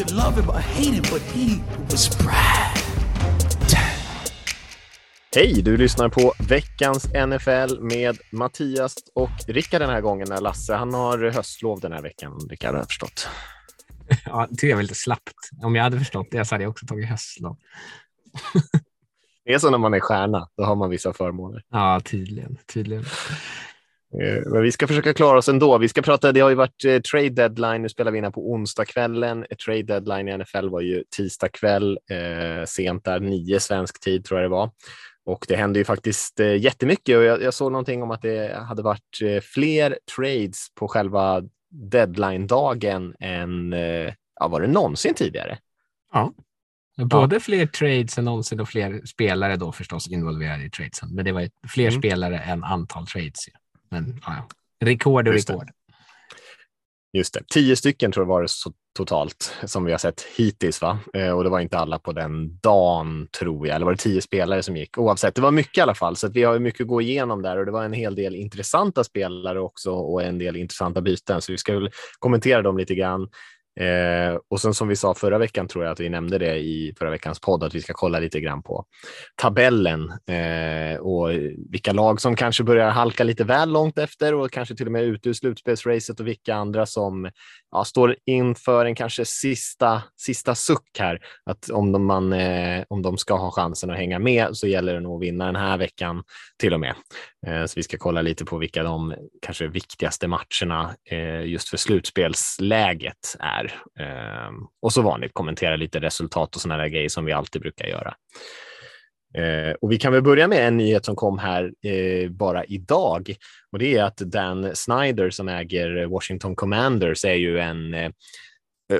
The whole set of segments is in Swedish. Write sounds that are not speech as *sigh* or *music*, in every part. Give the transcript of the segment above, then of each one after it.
Could love him or hate him, but he was Brad. Hej, du lyssnar på veckans NFL med Mattias och Rickard den här gången. När Lasse, han har höstlov den här veckan, Rickard har jag förstått. Ja, det jag var lite slappt. Om jag hade förstått det så hade jag också tagit höstlov. Det är så när man är stjärna, då har man vissa förmåner. Ja, tydligen. tydligen. Eh, Men vi ska försöka klara oss ändå. Vi ska prata, det har ju varit eh, trade deadline, nu spelar vi in här på onsdagskvällen. Eh, Trade deadline i NFL var ju tisdag kväll, eh, sent där, nio svensk tid tror jag det var. Och det hände ju faktiskt eh, jättemycket och jag, jag såg någonting om att det hade varit eh, fler trades på själva deadline-dagen än eh, ja, var det någonsin tidigare. Ja. Både fler trades än någonsin och fler spelare då förstås involverade i tradesen. Men det var fler Mm. spelare än antal trades. ju. Men ja, rekord och Just det. rekord. Just det, tio stycken tror jag var det så totalt som vi har sett hittills. Va? Eh, och det var inte alla på den dagen tror jag, eller var det tio spelare som gick? Oavsett, det var mycket i alla fall, så vi har mycket att gå igenom där och det var en hel del intressanta spelare också och en del intressanta byten, så vi ska väl kommentera dem lite grann. Eh, och sen som vi sa förra veckan tror jag att vi nämnde det i förra veckans podd att vi ska kolla lite grann på tabellen eh, och vilka lag som kanske börjar halka lite väl långt efter och kanske till och med ute ur slutspelsracet och vilka andra som ja, står inför en kanske sista, sista suck här. Att om de, man, eh, om de ska ha chansen att hänga med så gäller det nog att vinna den här veckan till och med. Eh, så vi ska kolla lite på vilka de kanske viktigaste matcherna eh, just för slutspelsläget är. Eh, och så vanligt kommentera lite resultat och sådana där grejer som vi alltid brukar göra. Eh, och vi kan väl börja med en nyhet som kom här eh, bara idag och det är att Dan Snyder som äger Washington Commanders är ju en eh,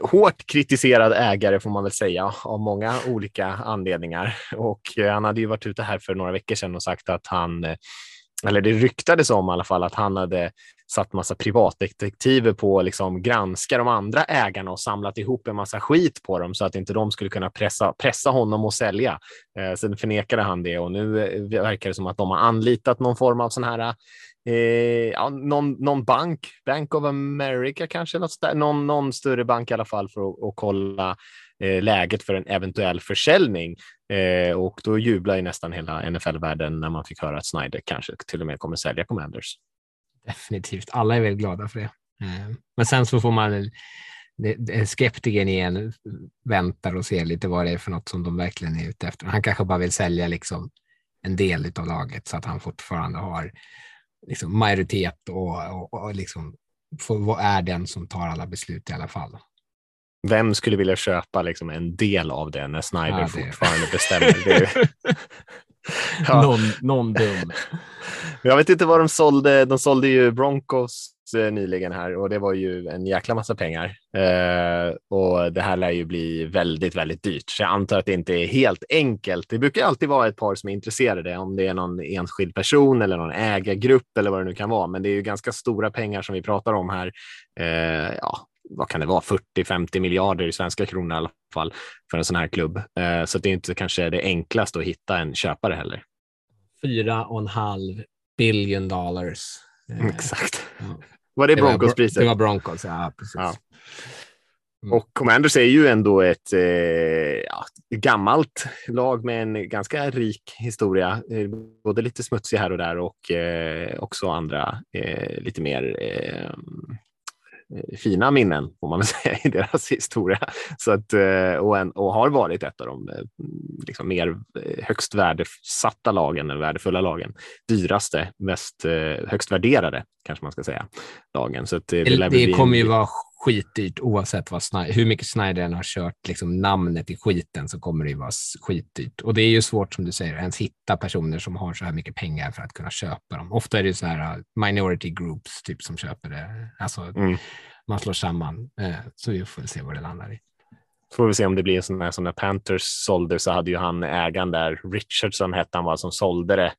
hårt kritiserad ägare får man väl säga av många olika anledningar och eh, han hade ju varit ute här för några veckor sedan och sagt att han eh, eller det ryktades om i alla fall att han hade satt massa privatdetektiver på att liksom granska de andra ägarna och samlat ihop en massa skit på dem så att inte de skulle kunna pressa, pressa honom att sälja. Eh, sen förnekade han det och nu eh, verkar det som att de har anlitat någon form av sån här eh, ja, någon, någon bank, Bank of America kanske, något någon, någon större bank i alla fall för att, att kolla Eh, läget för en eventuell försäljning. Eh, och då jublar ju nästan hela NFL-världen när man fick höra att Snyder kanske till och med kommer sälja Commanders. Definitivt. Alla är väl glada för det. Eh, Men sen så får man skeptiken igen väntar och ser lite vad det är för något som de verkligen är ute efter. Han kanske bara vill sälja liksom en del av laget så att han fortfarande har liksom majoritet och, och, och liksom får, är den som tar alla beslut i alla fall. Vem skulle vilja köpa liksom en del av det när Snyder Ja, det- fortfarande bestämmer? Det är, *laughs* Ja. Någon, någon dum. *laughs* Jag vet inte vad de sålde. De sålde ju Broncos eh, nyligen här och det var ju en jäkla massa pengar. Eh, och det här lär ju bli väldigt, väldigt dyrt. Så jag antar att det inte är helt enkelt. Det brukar alltid vara ett par som är intresserade, om det är någon enskild person eller någon ägargrupp eller vad det nu kan vara. Men det är ju ganska stora pengar som vi pratar om här. Eh, ja, vad kan det vara? 40-50 miljarder i svenska kronor i alla fall för en sån här klubb. Eh, så det är inte kanske det enklaste att hitta en köpare heller. Fyra och en halv billion dollars. Eh, Exakt. ja. Var det Broncos-priset? det var Broncos, ja precis. Ja. Mm. Och Commanders är ju ändå ett eh, ja, gammalt lag med en ganska rik historia. Både lite smutsig här och där och eh, också andra eh, lite mer eh, fina minnen får man väl *laughs* säga i deras historia. Så att, eh, och, en, och har varit ett av de eh, liksom mer eh, högst värdesatta lagen, eller värdefulla lagen. Dyraste, mest eh, högst värderade kanske man ska säga, lagen. Så att, eh, Det, det bli kommer ju vara skitdyrt oavsett vad Snyder, hur mycket Snyder än har kört liksom namnet i skiten så kommer det ju vara skitdyrt. Och det är ju svårt som du säger, ens hitta personer som har så här mycket pengar för att kunna köpa dem. Ofta är det så här uh, minority groups typ som köper det. Alltså Mm. man slår samman. Eh, Så vi får se vad det landar i. Får vi se om det blir en sån här som när Panthers sålde så hade ju han ägaren där, Richardson hette han var som sålde det.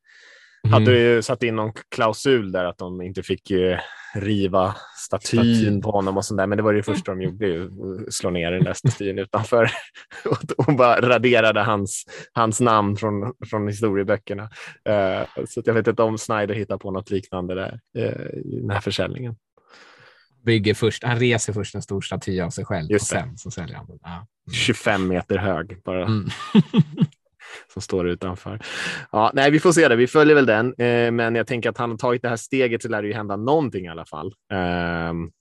Mm. Hade ju satt in någon klausul där att de inte fick eh, riva statyn Statyn. på honom och sånt där. Men det var det första de gjorde, ju, slå ner den där statyn utanför *laughs* och, bara raderade hans, hans namn från, från historieböckerna. Eh, så jag vet inte om Snyder hittar på något liknande där eh, i den här försäljningen. Bygger först, han reser först en stor staty av sig själv Just och det. sen så säljer han den. Ja. 25 meter hög bara. Mm. *laughs* som står utanför. Ja, nej, vi får se det. Vi följer väl den, eh, men jag tänker att han har tagit det här steget så lär det ju hända någonting i alla fall. Ehm,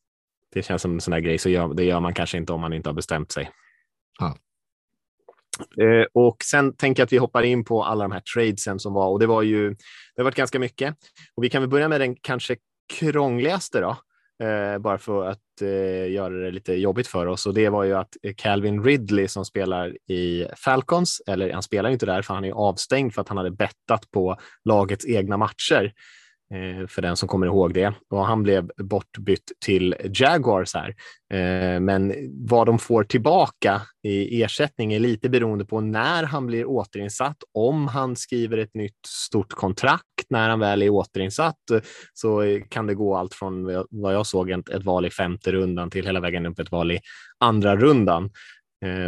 det känns som en sån här grej, så gör, det gör man kanske inte om man inte har bestämt sig. Ja. Eh, och sen tänker jag att vi hoppar in på alla de här tradesen som var och det var ju. Det har varit ganska mycket och vi kan väl börja med den kanske krångligaste då. Eh, bara för att eh, göra det lite jobbigt för oss. Och det var ju att eh, Calvin Ridley som spelar i Falcons, eller han spelar ju inte där för han är avstängd för att han hade bettat på lagets egna matcher. Eh, för den som kommer ihåg det. Och han blev bortbytt till Jaguars här. Eh, men vad de får tillbaka i ersättning är lite beroende på när han blir återinsatt. Om han skriver ett nytt stort kontrakt när han väl är återinsatt eh, så kan det gå allt från vad jag såg ett, val i femte rundan till hela vägen upp ett val i andra rundan.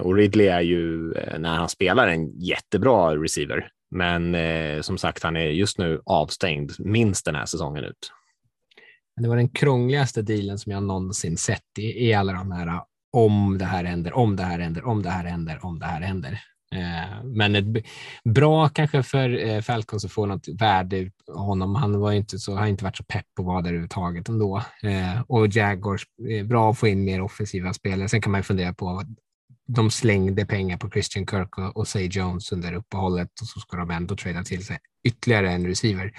Och Ridley är ju när han spelar en jättebra receiver. Men eh, som sagt, han är just nu avstängd minst den här säsongen ut. Det var den krångligaste dealen som jag någonsin sett i, i alla de här om det här händer, om det här händer, om det här händer, om det här händer. Eh, men ett bra kanske för eh, Falcons att få något värde ut av honom. Han var inte så, har inte varit så pepp på vad där överhuvudtaget ändå. Eh, och Jaguars, eh, bra att få in mer offensiva spelare. Sen kan man ju fundera på de slängde pengar på Christian Kirk och, och Say Jones under uppehållet och så ska de ändå trada till sig ytterligare en receiver.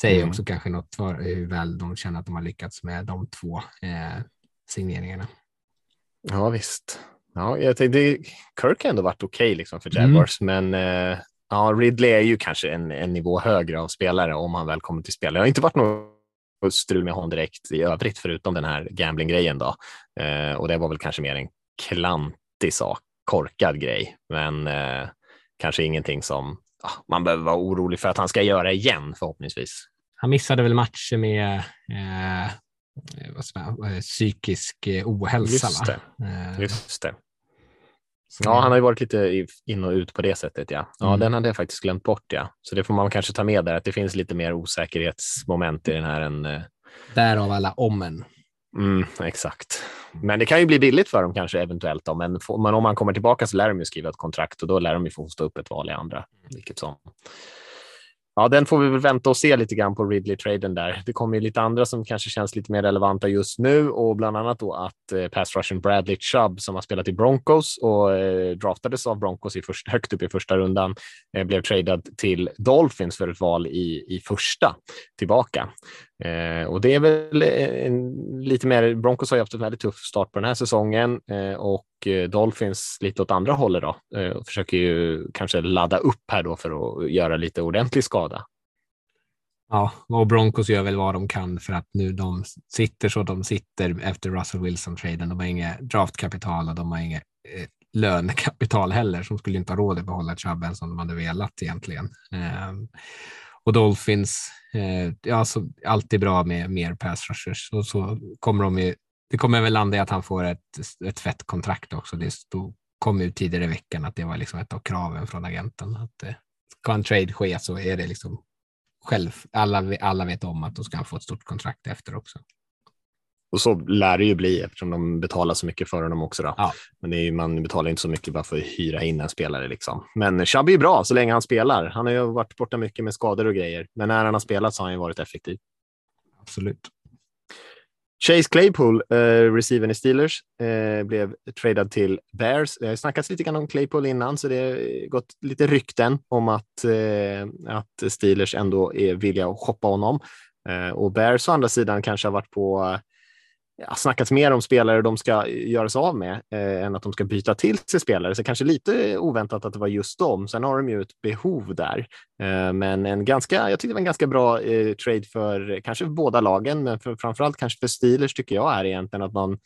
Säger Mm. också kanske något för hur väl de känner att de har lyckats med de två eh, signeringarna. Ja, visst. Ja, jag tänkte, Kirk har ändå varit okej liksom för Mm. Jaguars, men eh, ja, Ridley är ju kanske en, en nivå högre av spelare om han väl kommer till spel. Det har inte varit något strul med honom direkt i övrigt, förutom den här gambling-grejen då. Eh, och det var väl kanske mer en klantig sak, korkad grej, men eh, kanske ingenting som ja, man behöver vara orolig för att han ska göra igen förhoppningsvis. Han missade väl matcher med eh, ska man, eh, psykisk eh, ohälsa. Just va? Eh, Just det. Ja, han har ju varit lite in och ut på det sättet. Ja, ja Mm. den hade jag faktiskt glömt bort. Ja, så det får man kanske ta med där, att det finns lite mer osäkerhetsmoment i den här än. eh, Därav alla omen. Mm, exakt. Men det kan ju bli billigt för dem kanske eventuellt. Då, men, får, men om han kommer tillbaka så lär de ju skriva ett kontrakt och då lär de ju få stå upp ett val i andra. Vilket som. Ja, den får vi väl vänta och se lite grann på Ridley-traden där. Det kommer ju lite andra som kanske känns lite mer relevanta just nu och bland annat då att eh, pass rushen Bradley Chubb som har spelat i Broncos och eh, draftades av Broncos i första, högt upp i första rundan eh, blev tradad till Dolphins för ett val i, i första tillbaka. Eh, och det är väl eh, en, lite mer, Broncos har ju haft en väldigt tuff start på den här säsongen eh, och eh, Dolphins lite åt andra hållet då eh, och försöker ju kanske ladda upp här då för att göra lite ordentlig skada. Ja, och Broncos gör väl vad de kan för att nu de sitter så de sitter efter Russell Wilson-traden. De har inget draftkapital och de har inget eh, lönekapital heller som skulle inte ha råd att behålla Chubb som de hade velat egentligen. Eh, och Dolphins, eh, ja, alltså, så alltid bra med mer pass rushers och så kommer de ju. Det kommer väl landa i att han får ett, ett fett kontrakt också. Det stod, kom ut tidigare i veckan att det var liksom ett av kraven från agenten. Att eh, ska en trade ske så är det liksom själv. Alla, alla vet om att då ska han få ett stort kontrakt efter också. Och så lär det ju bli eftersom de betalar så mycket för honom också. Då. Ja. Men det är, ju- man betalar inte så mycket bara för att hyra in en spelare. Liksom. Men Chubb är ju bra så länge han spelar. Han har ju varit borta mycket med skador och grejer, men när han har spelat så har han ju varit effektiv. Absolut. Chase Claypool, eh, receivern i Steelers, eh, blev tradad till Bears. Det har snackats lite grann om Claypool innan, så det har gått lite rykten om att, eh, att Steelers ändå är villiga att shoppa honom. Eh, och Bears å andra sidan kanske har varit på ja, snackats mer om spelare de ska göra sig av med eh, än att de ska byta till sig spelare. Så kanske lite oväntat att det var just dem. Sen har de ju ett behov där. Eh, men en ganska, jag tyckte det var en ganska bra eh, trade för kanske för båda lagen, men för, framförallt kanske för Steelers tycker jag är egentligen att man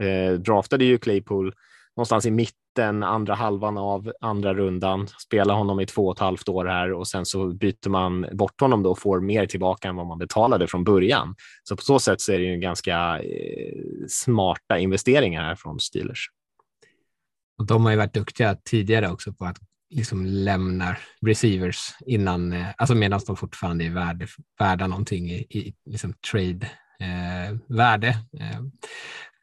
eh, draftade ju Claypool någonstans i mitten den andra halvan av andra rundan, spelar honom i två och ett halvt år här och sen så byter man bort honom då och får mer tillbaka än vad man betalade från början. Så på så sätt så är det ju ganska eh, smarta investeringar här från Steelers. Och de har ju varit duktiga tidigare också på att liksom lämna receivers innan, eh, alltså medan de fortfarande är värde, värda någonting i, i liksom trade eh, värde. Eh,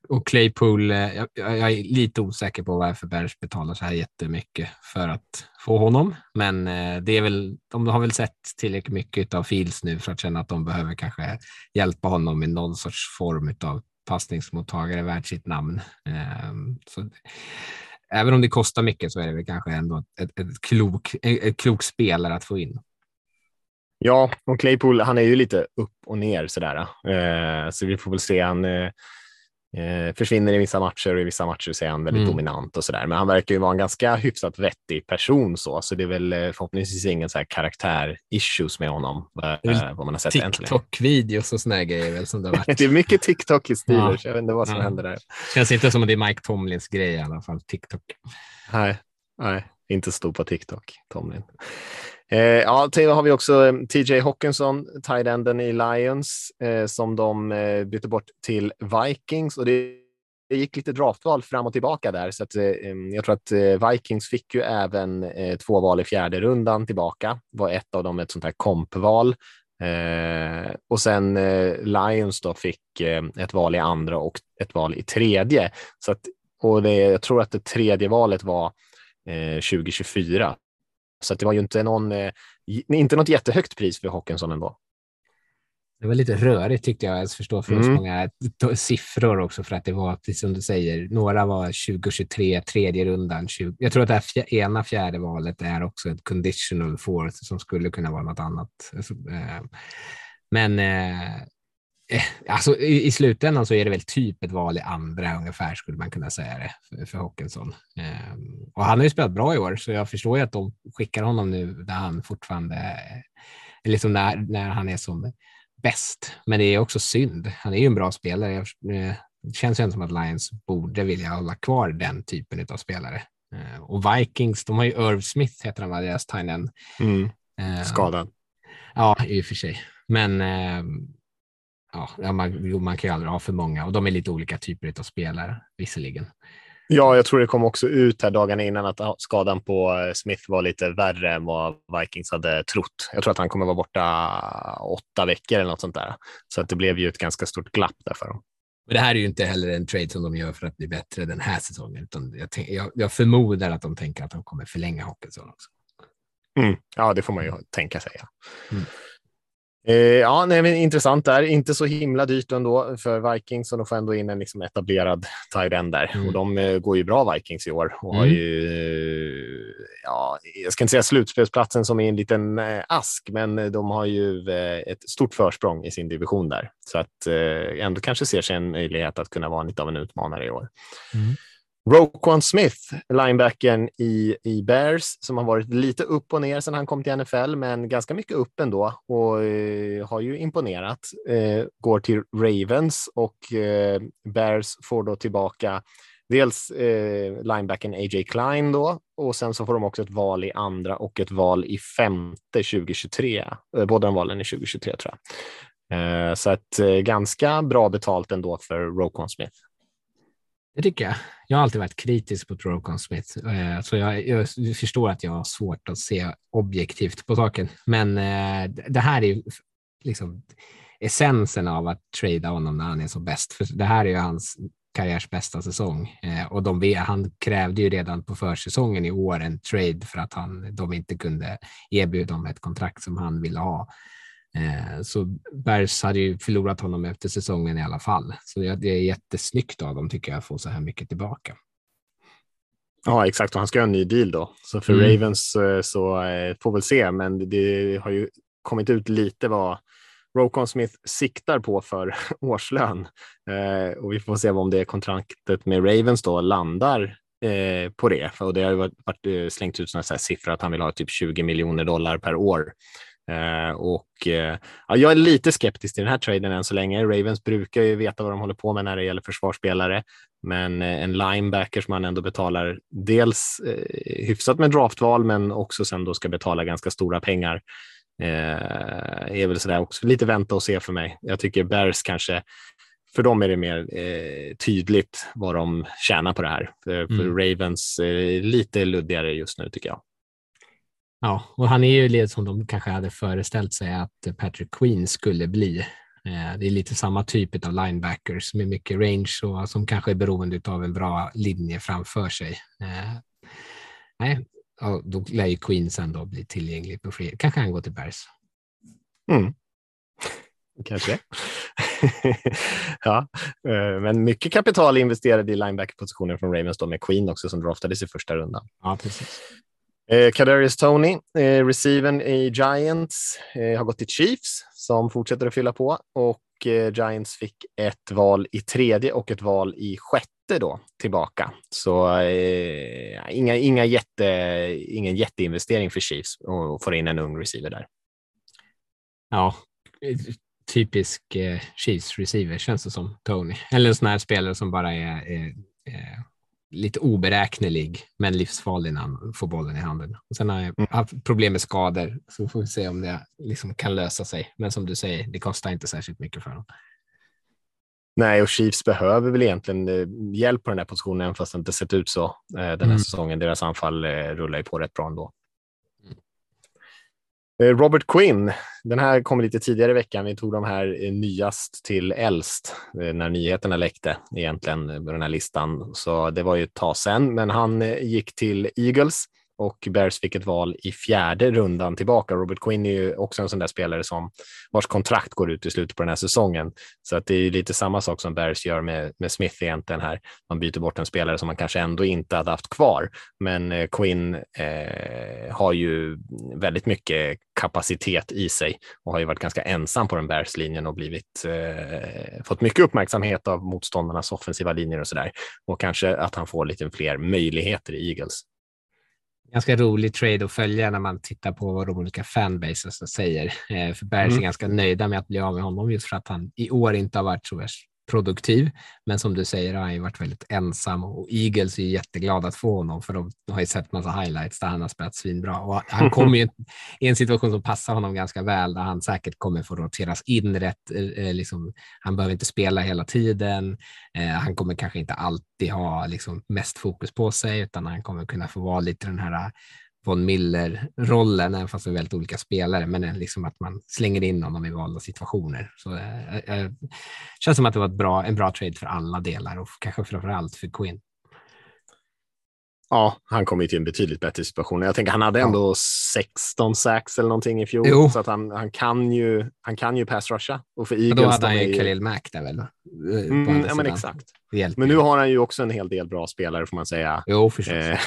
och Claypool, eh, jag, jag, är lite osäker på varför Bears betalar så här jättemycket för att få honom, men eh, det är väl, de har väl sett tillräckligt mycket av Fields nu för att känna att de behöver kanske hjälpa honom i någon sorts form av passningsmottagare värd sitt namn. Ehm, så, även om det kostar mycket så är det väl kanske ändå ett, ett, klok, ett klok spelare att få in. Ja, och Claypool, han är ju lite upp och ner sådär. Eh, så vi får väl se. Han eh, försvinner i vissa matcher och i vissa matcher så är han väldigt mm. dominant och sådär. Men han verkar ju vara en ganska hyfsat vettig person så, så det är väl eh, förhoppningsvis ingen så här karaktär-issues med honom. Eh, vad man har sett TikTok-videos och sådana grejer väl som det har *laughs* varit. det är mycket TikTok i Steelers. Ja. Jag vet inte vad som ja. händer där. Känns inte som att det är Mike Tomlins grej i alla fall, TikTok. Nej, nej inte stor på TikTok, Tomlin. Eh, ja, till har vi också eh, TJ Hawkinson, tight-enden i Lions, eh, som de eh, bytte bort till Vikings. Och det, det gick lite draftval fram och tillbaka där, så att, eh, mm, jag tror att eh, Vikings fick ju även eh, två val i fjärde rundan tillbaka. var ett av dem ett sånt här kompval. Eh, och sen eh, Lions då fick eh, ett val i andra och ett val i tredje. Så att, och det, jag tror att det tredje valet var 2024. Så det var ju inte, någon, eh, inte något jättehögt pris för Hawkinson ändå. Det var lite rörigt tyckte jag. Jag förstår för mm. många siffror också för att det var, precis som du säger, några var 2023, tredje rundan. 20, jag tror att det här ena fjärde valet är också ett conditional fourth som skulle kunna vara något annat. Alltså, eh, men eh, Eh, alltså, i, i, slutändan så är det väl typ ett val i andra ungefär skulle man kunna säga det för, för Håkansson. Eh, och han har ju spelat bra i år så jag förstår ju att de skickar honom nu där han fortfarande, liksom när, när han är som bäst. Men det är också synd. Han är ju en bra spelare. Eh, det känns ju som att Lions borde vilja hålla kvar den typen av spelare. Eh, och Vikings, de har ju Irv Smith heter han deras tight mm. Eh, Skadad. Ja, i och för sig. Men ja, man, man kan ju aldrig ha för många och de är lite olika typer av spelare visserligen. Ja, jag tror det kom också ut här dagarna innan att skadan på eh, Smith var lite värre än vad Vikings hade trott. Jag tror att han kommer vara borta åtta veckor eller något sånt där. Så att det blev ju ett ganska stort glapp där för dem. Men det här är ju inte heller en trade som de gör för att bli bättre den här säsongen, utan jag, jag, jag förmodar att de tänker att de kommer förlänga Hawkinson också. Mm, ja, det får man ju tänka sig. Ja. Mm. Eh, ja, nej, men intressant där. Inte så himla dyrt ändå för Vikings och de får ändå in en liksom etablerad tight end där. Mm. Och de eh, går ju bra Vikings i år och mm. har ju, eh, ja, jag ska inte säga slutspelsplatsen som är en liten eh, ask, men de har ju eh, ett stort försprång i sin division där. Så att ändå kanske ser sig en möjlighet att kunna vara lite av en utmanare i år. Mm. Roquan Smith, linebacken i, i Bears, som har varit lite upp och ner sedan han kom till NFL, men ganska mycket upp ändå och eh, har ju imponerat. Eh, går till Ravens och eh, Bears får då tillbaka dels eh, linebacken A.J. Klein då och sen så får de också ett val i andra och ett val i femte 2023. Eh, båda de valen i 2023 tror jag. Eh, så att eh, ganska bra betalt ändå för Roquan Smith. Det tycker jag. Jag har alltid varit kritisk på Rokon Smith, eh, så jag, jag, förstår att jag har svårt att se objektivt på saken. Men eh, det här är ju liksom essensen av att trada honom när han är som bäst. För det här är ju hans karriärs bästa säsong eh, och de, han krävde ju redan på försäsongen i år en trade för att han, de inte kunde erbjuda honom ett kontrakt som han ville ha. Eh, så Bergs hade ju förlorat honom efter säsongen i alla fall. Så det är jättesnyggt av dem tycker jag att få så här mycket tillbaka. Ja, exakt. Och han ska ha en ny deal då. Så för mm. Ravens eh, så eh, får väl se, men det har ju kommit ut lite vad Rokon Smith siktar på för *laughs* årslön. och vi får se om det kontraktet med Ravens då landar på det. Och det har ju varit, varit slängt ut sådana här siffror att han vill ha typ 20 miljoner dollar per år Eh, och eh, ja, jag är lite skeptisk till den här traden än så länge. Ravens brukar ju veta vad de håller på med när det gäller försvarsspelare, men eh, en linebacker som man ändå betalar dels hyfsat med draftval, men också sen då ska betala ganska stora pengar är väl sådär också lite vänta och se för mig. Jag tycker Bears kanske för dem är det mer tydligt vad de tjänar på det här. För, mm. för Ravens lite luddigare just nu tycker jag. Ja, och han är ju lite som de kanske hade föreställt sig att Patrick Queen skulle bli. Eh, det är lite samma typ av linebackers med mycket range och som kanske är beroende av en bra linje framför sig. Eh, nej, då lär ju Queen sen då bli tillgänglig på fler. Kanske han går till Bears. Mm. Kanske. *laughs* ja, eh, men mycket kapital investerade i linebacker-positionen från Ravens då med Queen också som draftades i första rundan. Ja, precis. Eh, Kadarius Tony, eh, receiven i Giants, eh, har gått till Chiefs som fortsätter att fylla på och eh, Giants fick ett val i tredje och ett val i sjätte då tillbaka. Så eh, inga, inga jätte, ingen jätteinvestering för Chiefs och få in en ung receiver där. Ja, typisk eh, Chiefs receiver känns det som, Tony. Eller en sån här spelare som bara är, är, är lite oberäknelig, men livsfarlig när han får bollen i handen. Och sen har jag mm. haft problem med skador, så får vi se om det liksom kan lösa sig. Men som du säger, det kostar inte särskilt mycket för honom. Nej, och Chiefs behöver väl egentligen eh, hjälp på den här positionen, fast det inte sett ut så eh, den här mm. säsongen. Deras anfall eh, rullar ju på rätt bra ändå. Eh, Robert Quinn, den här kom lite tidigare i veckan. Vi tog de här eh, nyast till äldst eh, när nyheterna läckte egentligen på den här listan. Så det var ju ett tag sedan, men han gick till Eagles och Bears fick ett val i fjärde rundan tillbaka. Robert Quinn är ju också en sån där spelare som vars kontrakt går ut i slutet på den här säsongen. Så att det är lite samma sak som Bears gör med, med Smith egentligen här. Man byter bort en spelare som man kanske ändå inte hade haft kvar. Men eh, Quinn eh, har ju väldigt mycket kapacitet i sig och har ju varit ganska ensam på den Bears-linjen och blivit, eh, fått mycket uppmärksamhet av motståndarnas offensiva linjer och så där. Och kanske att han får lite fler möjligheter i Eagles ganska rolig trade att följa när man tittar på vad de olika fanbases säger. Eh, för Bears mm. är ganska nöjda med att bli av med honom just för att han i år inte har varit så värst produktiv. Men som du säger har han ju varit väldigt ensam och Eagles är jätteglada att få honom för de har ju sett massa highlights där han har spelat svinbra och han *laughs* kommer ju i en situation som passar honom ganska väl där han säkert kommer få roteras in rätt. Eh, liksom, han behöver inte spela hela tiden. Eh, han kommer kanske inte alltid ha liksom, mest fokus på sig utan han kommer kunna få vara lite den här von Miller-rollen, även fast det är väldigt olika spelare, men liksom att man slänger in honom i valda situationer. Så det eh, känns som att det var ett bra, en bra trade för alla delar och kanske framför allt för Quinn. Ja, han kom ju till en betydligt bättre situation. Jag tänker han hade ändå ja. 16 sax eller någonting i fjol, jo. så att han, han, kan ju, han kan ju pass rusha. Och för Eagles, då hade han ju Khalil Mack där väl? Mm, ja, men exakt. Men nu har han ju också en hel del bra spelare får man säga jo, eh,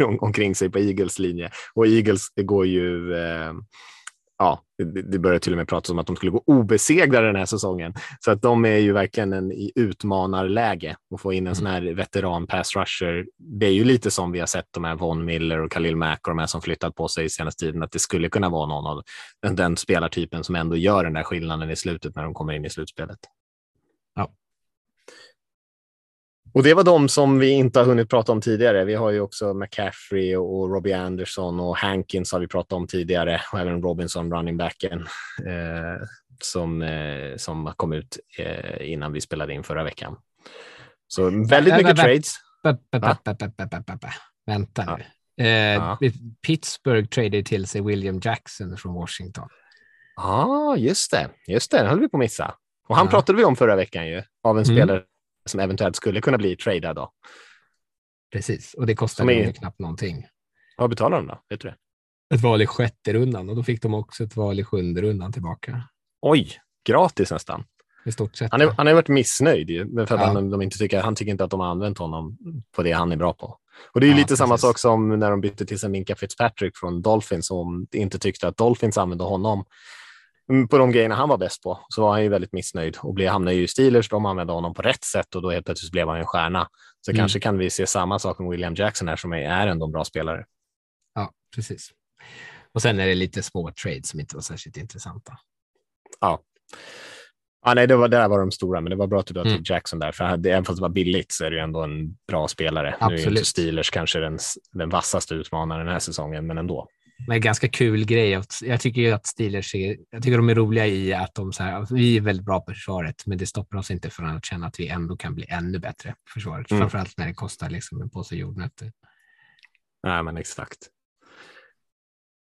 *laughs* omkring sig på Eagles linje. Och Eagles går ju eh, ja, det börjar till och med pratas om att de skulle gå obesegrade den här säsongen. Så att de är ju verkligen en, i utmanarläge och få in en mm. sån här veteran pass rusher. Det är ju lite som vi har sett de här Von Miller och Khalil Mack och de här som flyttat på sig senaste tiden, att det skulle kunna vara någon av den, den spelartypen som ändå gör den där skillnaden i slutet när de kommer in i slutspelet. Och det var de som vi inte har hunnit prata om tidigare. Vi har ju också McCaffrey och Robbie Anderson och Hankins har vi pratat om tidigare och även Robinson, running backen, eh, som, eh, som kom ut eh, innan vi spelade in förra veckan. Så väldigt mycket trades. Vänta nu. Eh, Pittsburgh tradade till sig William Jackson från Washington. Ja, ah, just det. Just det, den höll vi på att missa. Och han ja. pratade vi om förra veckan ju, av en mm. spelare som eventuellt skulle kunna bli tradad då. Precis, och det kostar är... knappt någonting. Vad betalar de då? Vet du det? Ett val i sjätte rundan och då fick de också ett val i sjunde rundan tillbaka. Oj, gratis nästan. I stort sett. Han, är, han har varit missnöjd ju, för att ja. han, de inte tycker, han tycker inte att de har använt honom på det han är bra på. Och det är ja, lite precis. samma sak som när de bytte till sig Minka Fitzpatrick från Dolphins som inte tyckte att Dolphins använde honom på de grejerna han var bäst på så var han ju väldigt missnöjd och blev, hamnade ju i Steelers. De använde honom på rätt sätt och då helt plötsligt blev han en stjärna. Så mm. kanske kan vi se samma sak med William Jackson här som är ändå en bra spelare. Ja, precis. Och sen är det lite små trades som inte var särskilt intressanta. Ja. Ja, nej, det var, där var de stora, men det var bra att du Mm. Jackson där, för hade- även fast det var billigt så är det ju ändå en bra spelare. Nu är ju Absolut. inte Steelers kanske den, den vassaste utmanaren den här säsongen, men ändå. Men ganska kul grej. Jag tycker ju att Steelers är, jag tycker de är roliga i att de så här, alltså, vi är väldigt bra på försvaret, men det stoppar oss inte från att känna att vi ändå kan bli ännu bättre på försvaret. Mm. Framförallt när det kostar liksom en påse jordnötter. Nej, men exakt.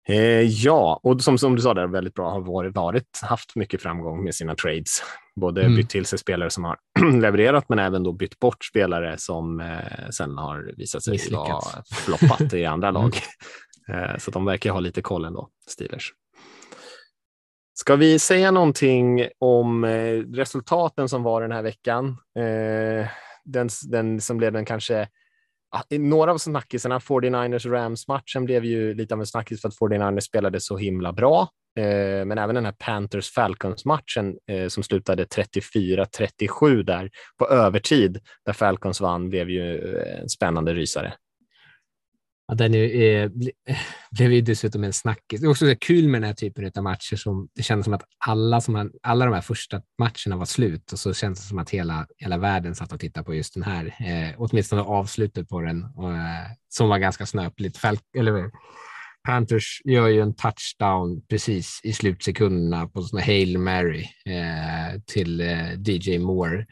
Eh, ja, och som, som du sa där, väldigt bra, har varit, varit, haft mycket framgång med sina trades. Både Mm. bytt till sig spelare som har *clears throat* levererat, men även då bytt bort spelare som eh, sen har visat sig vara floppat i andra Mm. lag. Eh, så de verkar ha lite koll ändå, Steelers. Ska vi säga någonting om eh, resultaten som var den här veckan? Eh, den, den som blev den kanske några av snackisarna, 49ers-Rams-matchen blev ju lite av en snackis för att 49ers spelade så himla bra. Men även den här Panthers-Falcons-matchen som slutade 34-37 där på övertid, där Falcons vann, blev ju en spännande rysare. Ja, den är, eh, *sighs* blev ju dessutom en snackis. Det är också kul med den här typen av matcher som det kändes som att alla, som han, alla de här första matcherna var slut och så kändes det som att hela, hela världen satt och tittade på just den här, eh, åtminstone avslutet på den, och, eh, som var ganska snöpligt. Fal eller, Panthers gör ju en touchdown precis i slutsekunderna på sån Hail Mary eh, till eh, DJ Moore.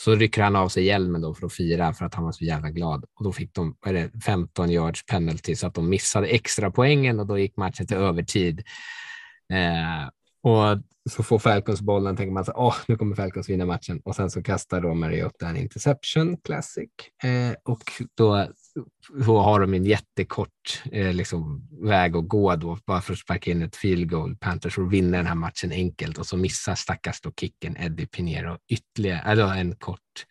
Så rycker han av sig hjälmen då för att fira för att han var så jävla glad. Och då fick de är det, 15 yards penalty så att de missade extra poängen och då gick matchen till övertid. Eh, och så får Falcons bollen, tänker man så åh, nu kommer Falcons vinna matchen. Och sen så kastar då Mariota en interception, classic. Eh, och då, då har de en jättekort eh, liksom, väg att gå då, bara för att sparka in ett field goal. Panthers och vinner den här matchen enkelt och så missar stackars då kicken Eddie Pinero ytterligare, eller en kort,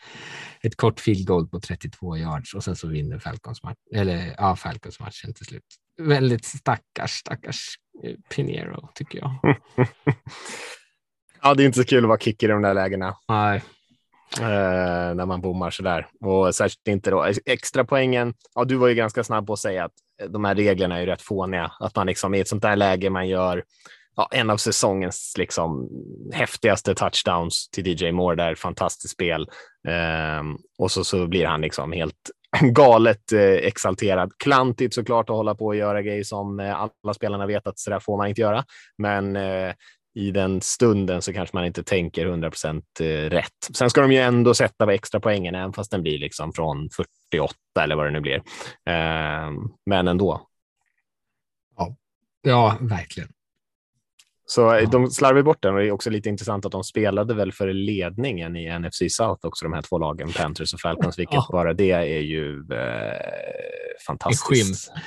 ett kort field goal på 32 yards och sen så vinner Falcons, match, eller, ja, Falcons matchen till slut. Väldigt stackars, stackars eh, Pinero tycker jag. *laughs* Ja, det är inte så kul att vara kicker i de där lägena. Nej, eh, när man bommar så där. Och särskilt inte då extra poängen. Ja, du var ju ganska snabb på att säga att de här reglerna är ju rätt fåniga. Att man liksom i ett sånt där läge man gör ja, en av säsongens liksom häftigaste touchdowns till DJ Moore där, fantastiskt spel. Eh, och så, så blir han liksom helt *laughs* galet eh, exalterad. Klantigt såklart att hålla på och göra grejer som eh, alla spelarna vet att så där får man inte göra. Men eh, i den stunden så kanske man inte tänker 100 % eh, rätt. Sen ska de ju ändå sätta extra poängen, även fast den blir liksom från 48 eller vad det nu blir. Ehm, men ändå. ja, verkligen. Så ja. de slarvar bort den och det är också lite intressant att de spelade väl för ledningen i NFC South också, de här två lagen, Panthers och Falcons, vilket ja. bara det är ju eh, fantastiskt. En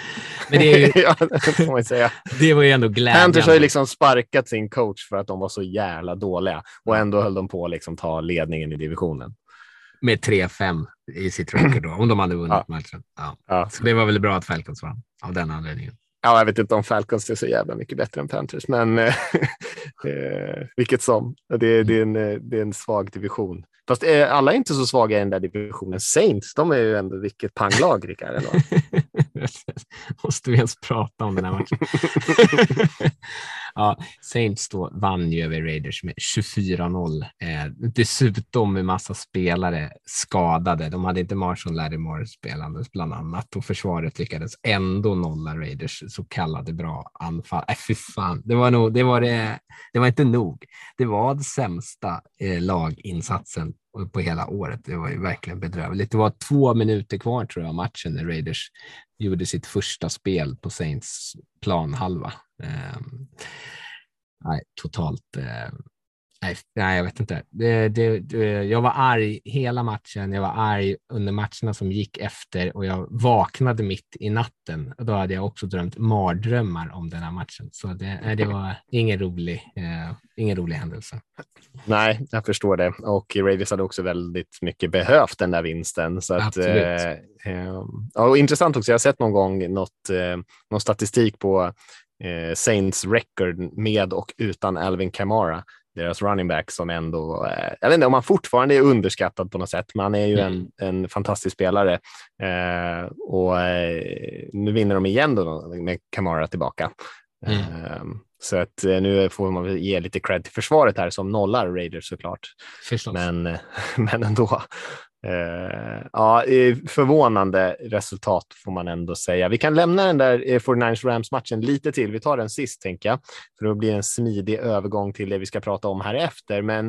Men det, är ju, *laughs* ja, det var ju ändå glädjande. Panthers har ju liksom sparkat sin coach för att de var så jävla dåliga och ändå höll de på att liksom ta ledningen i divisionen. Med 3-5 i sitt record då, om de hade vunnit ja. matchen. Ja. Ja. Så det var väl bra att Falcons vann av den anledningen. Ja, jag vet inte om Falcons är så jävla mycket bättre än Panthers, men eh, *laughs* eh vilket som. Det, det, är en, eh, det är en svag division. Fast eh, alla är inte så svaga i den där divisionen. Saints, de är ju ändå vilket panglag, Rickard. *laughs* *laughs* Måste vi ens prata om den här matchen? *laughs* ja, Saints då vann ju över Raiders med 24-0. Eh, dessutom med massa spelare skadade. De hade inte Marshall Lattimore spelandes bland annat och försvaret lyckades ändå nolla Raiders så kallade bra anfall. Äh, fy fan, det var, nog, det, var det, det var inte nog. Det var det sämsta eh, laginsatsen på hela året. Det var ju verkligen bedrövligt. Det var två minuter kvar tror jag matchen när Raiders gjorde sitt första spel på Saints planhalva. Eh, nej, totalt. Eh, Nej, nej, jag vet inte. Det, det, det, jag var arg hela matchen. Jag var arg under matcherna som gick efter och jag vaknade mitt i natten. Och då hade jag också drömt mardrömmar om den här matchen. Så det, det var ingen rolig, eh, ingen rolig händelse. Nej, jag förstår det. Och Raiders hade också väldigt mycket behövt den där vinsten. Så att, eh, eh, och intressant också, jag har sett någon gång något, eh, någon statistik på eh, Saints record med och utan Alvin Kamara deras running back som ändå, eh, jag vet inte om han fortfarande är underskattad på något sätt, men han är ju mm. en, en fantastisk spelare. Eh, och eh, nu vinner de igen då med Kamara tillbaka. Mm. Så att eh, nu får man ge lite cred till försvaret här som nollar Raiders såklart. Förstås. Men, *laughs* men ändå. Uh, ja, förvånande resultat får man ändå säga. Vi kan lämna den där eh, 49ers Rams matchen lite till. Vi tar den sist tänker jag, för då blir det en smidig övergång till det vi ska prata om här efter. Men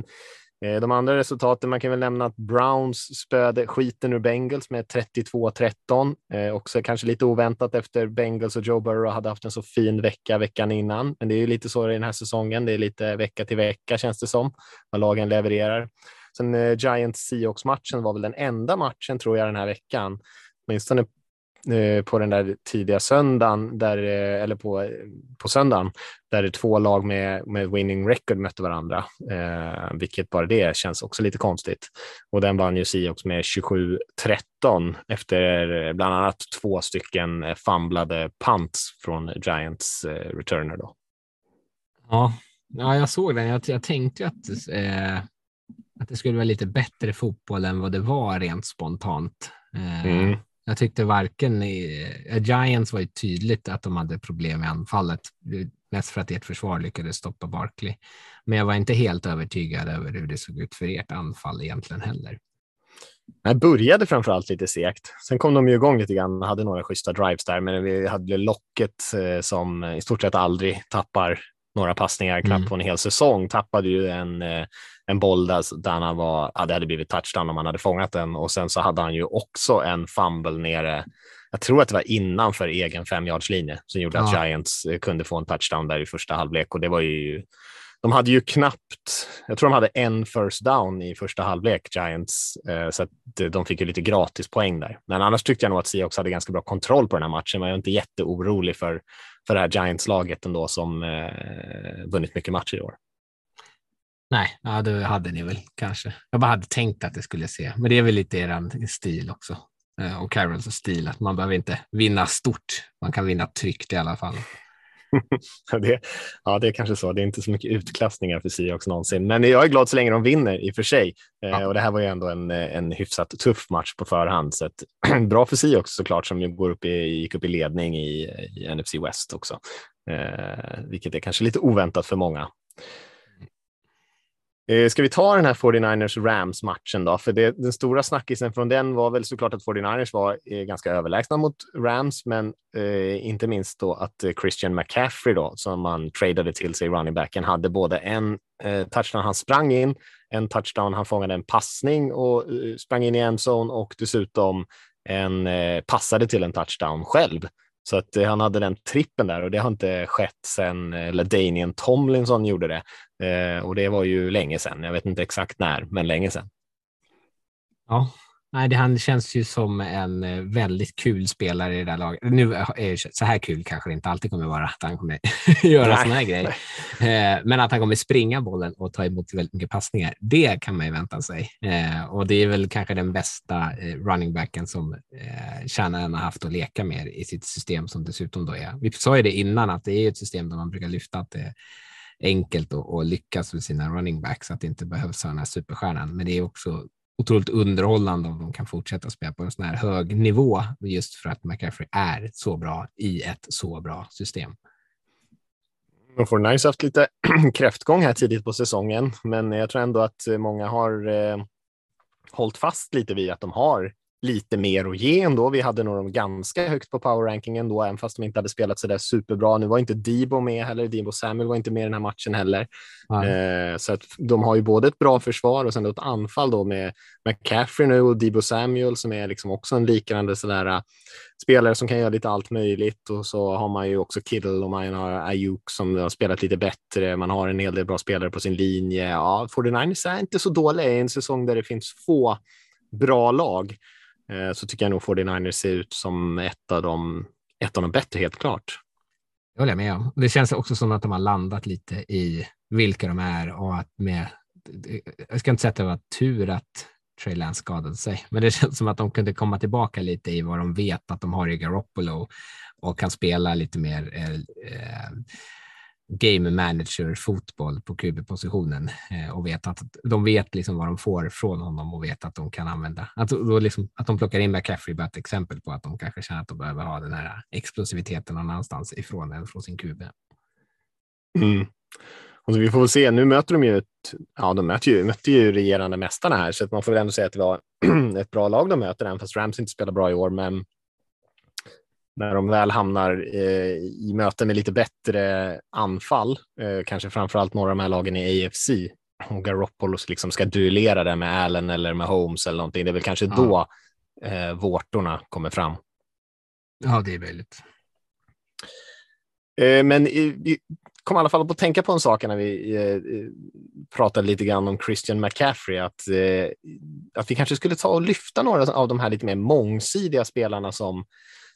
uh, de andra resultaten, man kan väl nämna att Browns spöde skiten ur Bengals med 32-13. Uh, också kanske lite oväntat efter Bengals och Joe Burrow hade haft en så fin vecka veckan innan. Men det är ju lite så i den här säsongen. Det är lite vecka till vecka känns det som, vad lagen levererar. Sen eh, Giants Seahawks-matchen var väl den enda matchen tror jag den här veckan, åtminstone eh, på den där tidiga söndagen, där, eh, eller på, eh, på söndagen, där två lag med, med winning record mötte varandra, eh, vilket bara det känns också lite konstigt. Och den vann ju Seahawks med 27-13 efter eh, bland annat två stycken eh, famblade punts från Giants eh, returner. Då. Ja, ja, jag såg den. Jag, jag tänkte att eh att det skulle vara lite bättre fotboll än vad det var rent spontant. Eh, mm. Jag tyckte varken i, Giants var ju tydligt att de hade problem i anfallet, mest för att ert försvar lyckades stoppa Barkley. Men jag var inte helt övertygad över hur det såg ut för ert anfall egentligen heller. Det började framför allt lite segt. Sen kom de ju igång lite grann och hade några schyssta drives där, men vi hade locket eh, som i stort sett aldrig tappar några passningar knappt mm. på en hel säsong, tappade ju en, eh, en boll där, där han var, ja, det hade blivit touchdown om han hade fångat den och sen så hade han ju också en fumble nere. Jag tror att det var innanför egen femjardslinje som gjorde ja. att Giants eh, kunde få en touchdown där i första halvlek och det var ju de hade ju knappt, jag tror de hade en first down i första halvlek, Giants, eh, så att de fick ju lite gratis poäng där. Men annars tyckte jag nog att Seahawks hade ganska bra kontroll på den här matchen. Man är inte jätteorolig för, för det här Giants-laget ändå som eh, vunnit mycket matcher i år. Nej, ja, det hade ni väl kanske. Jag bara hade tänkt att det skulle se, men det är väl lite er stil också. Eh, och Carols stil, att man behöver inte vinna stort. Man kan vinna tryggt i alla fall. *laughs* det, ja, det är kanske så. Det är inte så mycket utklassningar för Seahawks någonsin, men jag är glad så länge de vinner i och för sig. Eh, ja. och det här var ju ändå en, en hyfsat tuff match på förhand, så att, *clears throat* bra för Seahawks såklart som går upp i, gick upp i ledning i, i NFC West också, eh, vilket är kanske lite oväntat för många. Eh, ska vi ta den här 49ers Rams matchen då? För det, den stora snackisen från den var väl såklart att 49ers var eh, ganska överlägsna mot Rams, men eh, inte minst då att eh, Christian McCaffrey då, som man tradade till sig running backen, hade både en eh, touchdown han sprang in, en touchdown han fångade en passning och eh, sprang in i en zone och dessutom en eh, passade till en touchdown själv. Så att eh, han hade den trippen där och det har inte skett sedan, eh, eller Daniel Tomlinson gjorde det. Eh, och det var ju länge sedan. Jag vet inte exakt när, men länge sedan. Ja, Nej, det, han känns ju som en eh, väldigt kul spelare i det där laget. Nu är så här kul kanske det inte alltid kommer vara att han kommer *laughs* göra sådana här grejer. Eh, men att han kommer springa bollen och ta emot väldigt mycket passningar, det kan man ju vänta sig. Eh, och det är väl kanske den bästa running backen som Shannon har haft att leka med i sitt system som dessutom då är. Vi sa ju det innan att det är ett system där man brukar lyfta att det enkelt att lyckas med sina running backs, att det inte behövs ha den här superstjärnan. Men det är också otroligt underhållande om de kan fortsätta spela på en sån här hög nivå just för att McCaffrey är så bra i ett så bra system. De får nice haft lite *clears throat* kräftgång här tidigt på säsongen, men jag tror ändå att många har eh, hållit fast lite vid att de har lite mer att ge ändå. Vi hade nog dem ganska högt på power rankingen då, även fast de inte hade spelat så där superbra. Nu var inte Debo med heller. Debo Samuel var inte med i den här matchen heller. Eh, så att de har ju både ett bra försvar och sen ett anfall då med McCaffrey nu och Debo Samuel som är liksom också en liknande sådär uh, spelare som kan göra lite allt möjligt och så har man ju också Kittle och man har Ayuk som har spelat lite bättre. Man har en hel del bra spelare på sin linje. Ja, 49ers är inte så dåliga i en säsong där det finns få bra lag. Eh, så tycker jag nog 49ers ser ut som ett av de, ett av de bättre, helt klart. Det håller jag med om. Det känns också som att de har landat lite i vilka de är och att med, jag ska inte säga att det var tur att Trey Lance skadade sig, men det *laughs* känns som att de kunde komma tillbaka lite i vad de vet att de har i Garoppolo och kan spela lite mer eh, eh game manager fotboll på QB-positionen eh, och vet att de vet liksom vad de får från honom och vet att de kan använda. Att, då liksom, att de plockar in McCaffrey är ett exempel på att de kanske känner att de behöver ha den här explosiviteten någon annanstans ifrån än från sin QB. Mm. Och vi får väl se, nu möter de ju, ett, ja, de möter ju, möter ju regerande mästarna här, så att man får väl ändå säga att det var *clears throat* ett bra lag de möter, även fast Rams inte spelar bra i år. Men när de väl hamnar eh, i möten med lite bättre anfall, eh, kanske framför allt några av de här lagen i AFC, och Garoppolo liksom ska duellera det med Allen eller med Holmes eller någonting, det är väl kanske ja. då eh, vårtorna kommer fram. Ja, det är möjligt. Eh, men vi kom i alla fall att tänka på en sak när vi eh, pratade lite grann om Christian McCaffrey, att, eh, att vi kanske skulle ta och lyfta några av de här lite mer mångsidiga spelarna som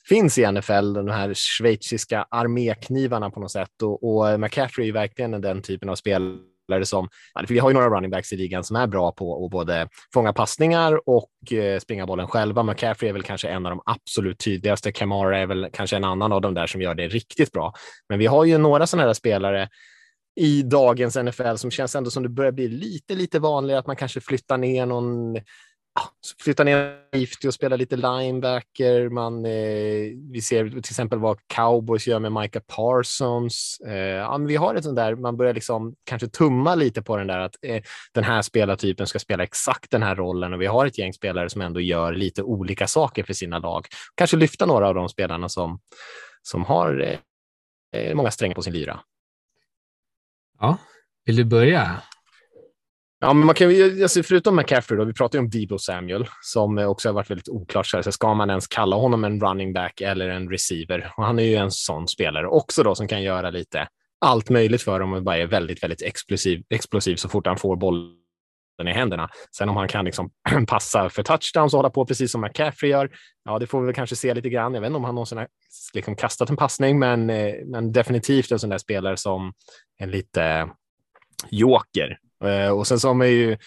finns i NFL, de här schweiziska arméknivarna på något sätt. Och, och McCaffrey är verkligen den typen av spelare som, som, vi har ju några running backs i ligan som är bra på att både fånga passningar och eh, springa bollen själva. McCaffrey är väl kanske en av de absolut tydligaste. Kamara är väl kanske en annan av de där som gör det riktigt bra. Men vi har ju några sådana här spelare i dagens NFL som känns ändå som det börjar bli lite, lite vanligare att man kanske flyttar ner någon flytta ner safety och spela lite linebacker. Man, eh, vi ser till exempel vad cowboys gör med Micah Parsons. Eh, ja, vi har ett sånt där, man börjar liksom kanske tumma lite på den där att eh, den här spelartypen ska spela exakt den här rollen och vi har ett gäng spelare som ändå gör lite olika saker för sina lag. Kanske lyfta några av de spelarna som, som har eh, eh många strängar på sin lyra. Ja, vill du börja? Ja, men man kan ju, alltså förutom McCaffrey, då, vi pratar ju om Debo Samuel som också har varit väldigt oklart. Så ska man ens kalla honom en running back eller en receiver? Och han är ju en sån spelare också då som kan göra lite allt möjligt för dem och bara är väldigt, väldigt explosiv, explosiv så fort han får bollen i händerna. Sen om han kan liksom *clears throat* passa för touchdowns och hålla på precis som McCaffrey gör, ja, det får vi väl kanske se lite grann. Jag vet inte om han någonsin har liksom kastat en passning, men, eh, men definitivt en sån där spelare som är lite joker Eh, och sen så har man ju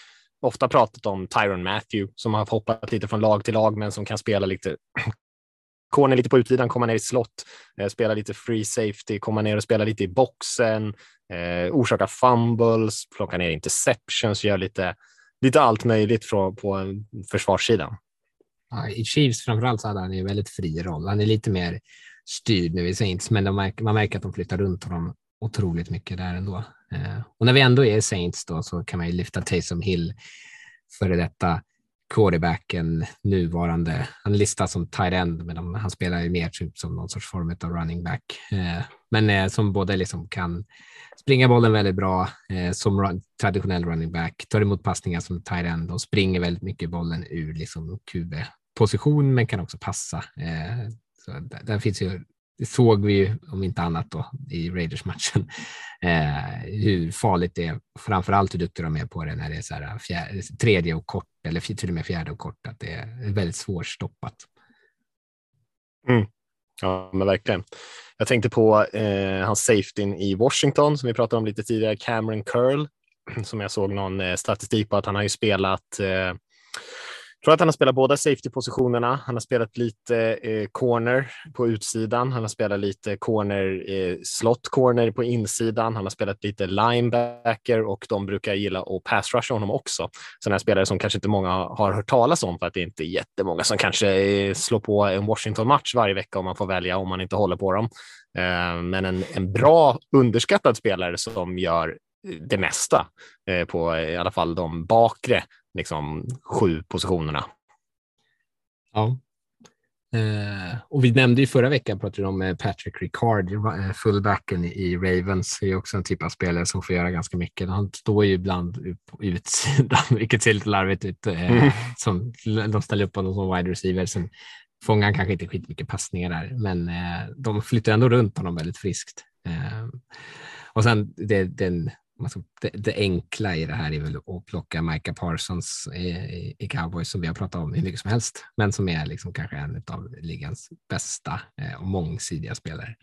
ofta pratat om Tyron Matthew som har hoppat lite från lag till lag, men som kan spela lite *clears throat* corner lite på utsidan, komma ner i slott, eh, spela lite free safety, komma ner och spela lite i boxen, eh, orsaka fumbles, plocka ner interceptions, gör lite, lite allt möjligt från, på försvarssidan. Ja, I Chiefs framförallt så hade han en väldigt fri roll. Han är lite mer styrd nu i Saints, men märker, man märker att de flyttar runt honom otroligt mycket där ändå. Eh, och när vi ändå är Saints då så kan man ju lyfta Taysom Hill, före detta quarterbacken, nuvarande. Han listas som tight end, men han spelar ju mer typ som någon sorts form av running back. Eh, men eh, som både liksom kan springa bollen väldigt bra som traditionell running back, tar emot passningar som tight end och springer väldigt mycket bollen ur liksom QB-position, men kan också passa. Så där finns ju det såg vi ju, om inte annat då, i Raiders-matchen, eh, hur farligt det är, framför allt hur duktiga de är på det när det är så här fjärde, tredje och kort, eller till och med fjärde och kort, att det är väldigt svårstoppat. Mm. Ja, men verkligen. Jag tänkte på eh, hans safetyn i Washington som vi pratade om lite tidigare, Cameron Curl, som jag såg någon eh, statistik på att han har ju spelat eh, tror att han har spelat båda safety-positionerna. Han har spelat lite eh, corner på utsidan. Han har spelat lite corner, eh, slot corner på insidan. Han har spelat lite linebacker och de brukar gilla att pass rusha honom också. Sådana spelare som kanske inte många har hört talas om för att det inte är jättemånga som kanske eh, slår på en Washington-match varje vecka om man får välja om man inte håller på dem. Eh, men en, en bra underskattad spelare som gör eh, det mesta eh, på eh, i alla fall de bakre liksom, sju positionerna. Ja. Eh, och vi nämnde ju förra veckan pratade om eh, Patrick Ricard, eh, fullbacken i Ravens, det är också en typ av spelare som får göra ganska mycket. Han står ju ibland på utsidan, *laughs* vilket ser lite larvigt ut. Eh, mm. som, de ställer upp honom som wide receiver. Sen fångar han kanske inte skitmycket passningar där, men eh, de flyttar ändå runt honom väldigt friskt. Eh, och sen det, den det, det, enkla i det här är väl att plocka Micah Parsons i, i, Cowboys som vi har pratat om hur mycket som helst, men som är liksom kanske en av ligans bästa eh, och mångsidiga spelare.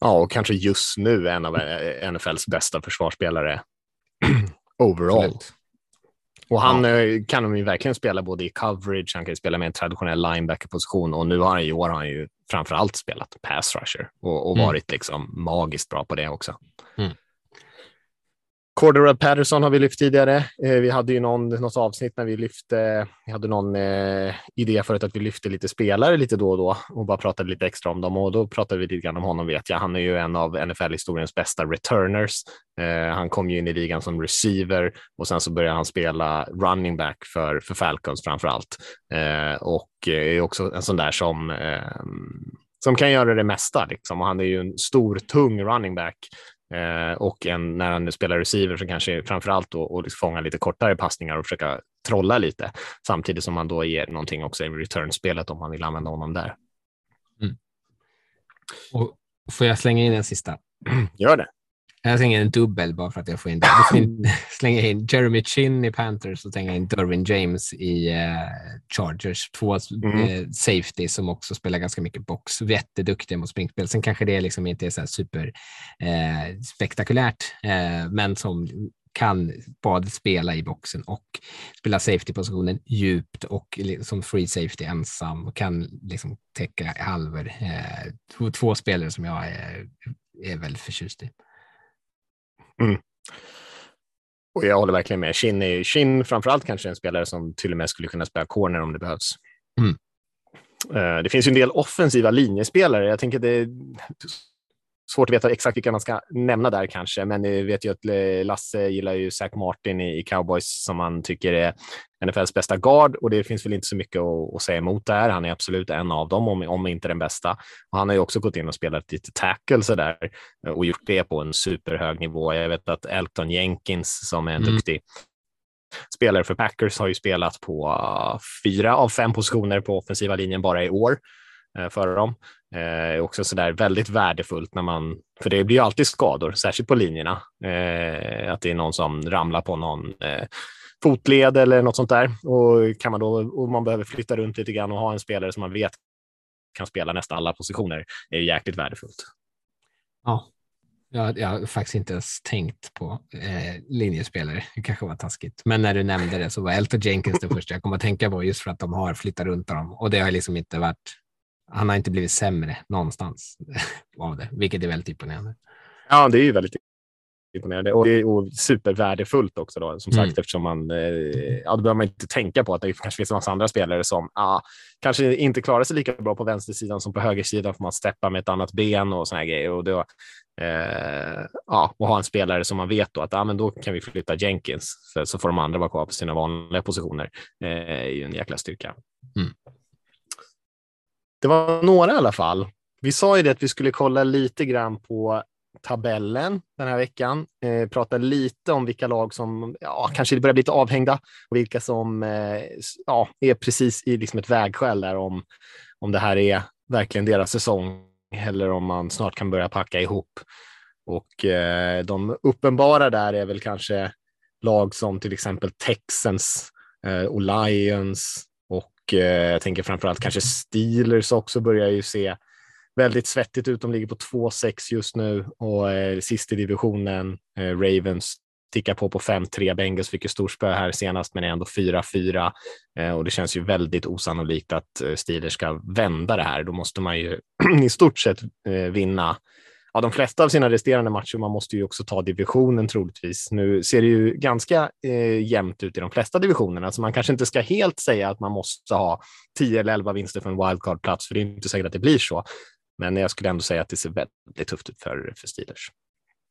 Ja, och kanske just nu en av eh, NFLs bästa försvarsspelare *clears throat* overall. Absolut. Och han ja. Eh, kan de ju verkligen spela både i coverage, han kan ju spela med en traditionell linebacker-position och nu har han i år har han ju framför allt spelat pass rusher och, och mm. varit liksom magiskt bra på det också. Mm. Cordero Patterson har vi lyft tidigare. Eh, vi hade ju någon, något avsnitt när vi lyfte, vi hade någon eh, idé förut att vi lyfte lite spelare lite då och då och bara pratade lite extra om dem och då pratade vi lite grann om honom vet jag. Han är ju en av NFL-historiens bästa returners. Eh, han kom ju in i ligan som receiver och sen så började han spela running back för, för Falcons framför allt eh, och är också en sån där som eh, som kan göra det mesta. Liksom. Och han är ju en stor, tung running back och en, när han spelar receiver så kanske framför allt då och liksom fånga lite kortare passningar och försöka trolla lite samtidigt som man då ger någonting också i return-spelet om man vill använda honom där. Mm. Och får jag slänga in en sista? Gör det. Jag slänger en dubbel bara för att jag får in det. *laughs* Slänger in Jeremy Chin i Panthers och slänger in Derwin James i uh, Chargers. Två mm. uh, safety som också spelar ganska mycket box. Jätteduktiga mot springspel. Sen kanske det liksom inte är så super uh, spektakulärt, men som kan både spela i boxen och spela safety-positionen djupt och som free safety ensam och kan liksom täcka halvor. Två, två spelare som jag är, är väldigt förtjust i. Mm. Och jag håller verkligen med. Shin, är, Shin framförallt kanske en spelare som till och med skulle kunna spela corner om det behövs. Mm. Uh, det finns en del offensiva linjespelare. Jag tänker det svårt att veta exakt vilka man ska nämna där kanske, men vi vet ju att Lasse gillar ju Zach Martin i Cowboys som han tycker är NFLs bästa guard och det finns väl inte så mycket att, att säga emot där. Han är absolut en av dem, om, om inte den bästa. Och han har ju också gått in och spelat lite tackle så där och gjort det på en superhög nivå. Jag vet att Elton Jenkins som är en mm. duktig spelare för Packers har ju spelat på fyra av fem positioner på offensiva linjen bara i år eh, Eh, för dem. Eh, också sådär väldigt värdefullt när man, för det blir ju alltid skador, särskilt på linjerna, eh, att det är någon som ramlar på någon eh, fotled eller något sånt där. Och kan man då, och man behöver flytta runt lite grann och ha en spelare som man vet kan spela nästan alla positioner är jäkligt värdefullt. Ja, jag, jag har faktiskt inte ens tänkt på eh, linjespelare. Det kanske var taskigt. Men när du nämnde det så var Elton Jenkins det första jag kom att tänka på just för att de har flyttat runt dem och det har liksom inte varit han har inte blivit sämre någonstans *laughs* av det, vilket är väldigt imponerande. Ja, det är ju väldigt imponerande och, det är, supervärdefullt också då, som sagt, mm. eftersom man, eh, ja, då behöver man inte tänka på att det kanske finns en massa andra spelare som ah, kanske inte klarar sig lika bra på vänstersidan som på högersidan, får man steppa med ett annat ben och såna här grejer. Och då, eh, ja, och ha en spelare som man vet då att ah, men då kan vi flytta Jenkins, för så får de andra vara kvar på sina vanliga positioner. Eh, är ju en jäkla styrka. Mm. Det var några i alla fall. Vi sa ju det att vi skulle kolla lite grann på tabellen den här veckan. Eh, prata lite om vilka lag som ja, kanske börjar bli lite avhängda och vilka som eh, ja, är precis i liksom ett vägskäl där om, om det här är verkligen deras säsong eller om man snart kan börja packa ihop. Och eh, de uppenbara där är väl kanske lag som till exempel Texans eh, och Lions och eh, jag tänker framförallt kanske Steelers också börjar ju se väldigt svettigt ut. De ligger på 2-6 just nu och eh, sist i divisionen. Eh, Ravens tickar på på 5-3. Bengals fick ju storspö här senast, men är ändå 4-4 eh, och det känns ju väldigt osannolikt att eh, Steelers ska vända det här. Då måste man ju *clears throat* i stort sett eh, vinna ja, de flesta av sina resterande matcher. Man måste ju också ta divisionen troligtvis. Nu ser det ju ganska eh, jämnt ut i de flesta divisionerna, så man kanske inte ska helt säga att man måste ha 10 eller 11 vinster för en wildcard-plats, för det är inte säkert att det blir så. Men jag skulle ändå säga att det ser väldigt tufft ut för, för Steelers.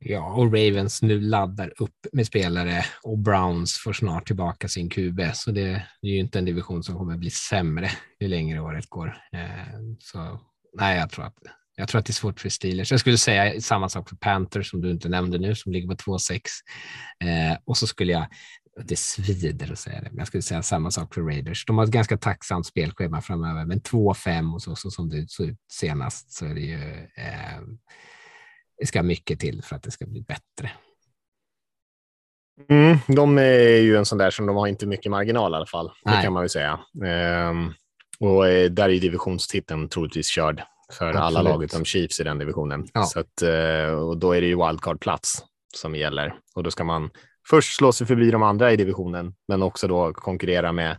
Ja, och Ravens nu laddar upp med spelare och Browns får snart tillbaka sin QB, så det, är ju inte en division som kommer bli sämre ju längre året går. Eh, så nej, jag tror att jag tror att det är svårt för Steelers. Jag skulle säga samma sak för Panthers som du inte nämnde nu, som ligger på 2-6. Eh, och så skulle jag, det svider att säga det, men jag skulle säga samma sak för Raiders. De har ett ganska tacksamt spelschema framöver, men 2-5 och så, så som det såg ut senast så är det ju, eh, det ska mycket till för att det ska bli bättre. Mm, de är ju en sån där som de har inte mycket marginal i alla fall, det kan man väl säga. Och eh, där är divisionstiteln troligtvis körd för Absolut. alla lag utom Chiefs i den divisionen. Ja. Så att, eh, och då är det ju wildcard-plats som gäller och då ska man först slå sig förbi de andra i divisionen, men också då konkurrera med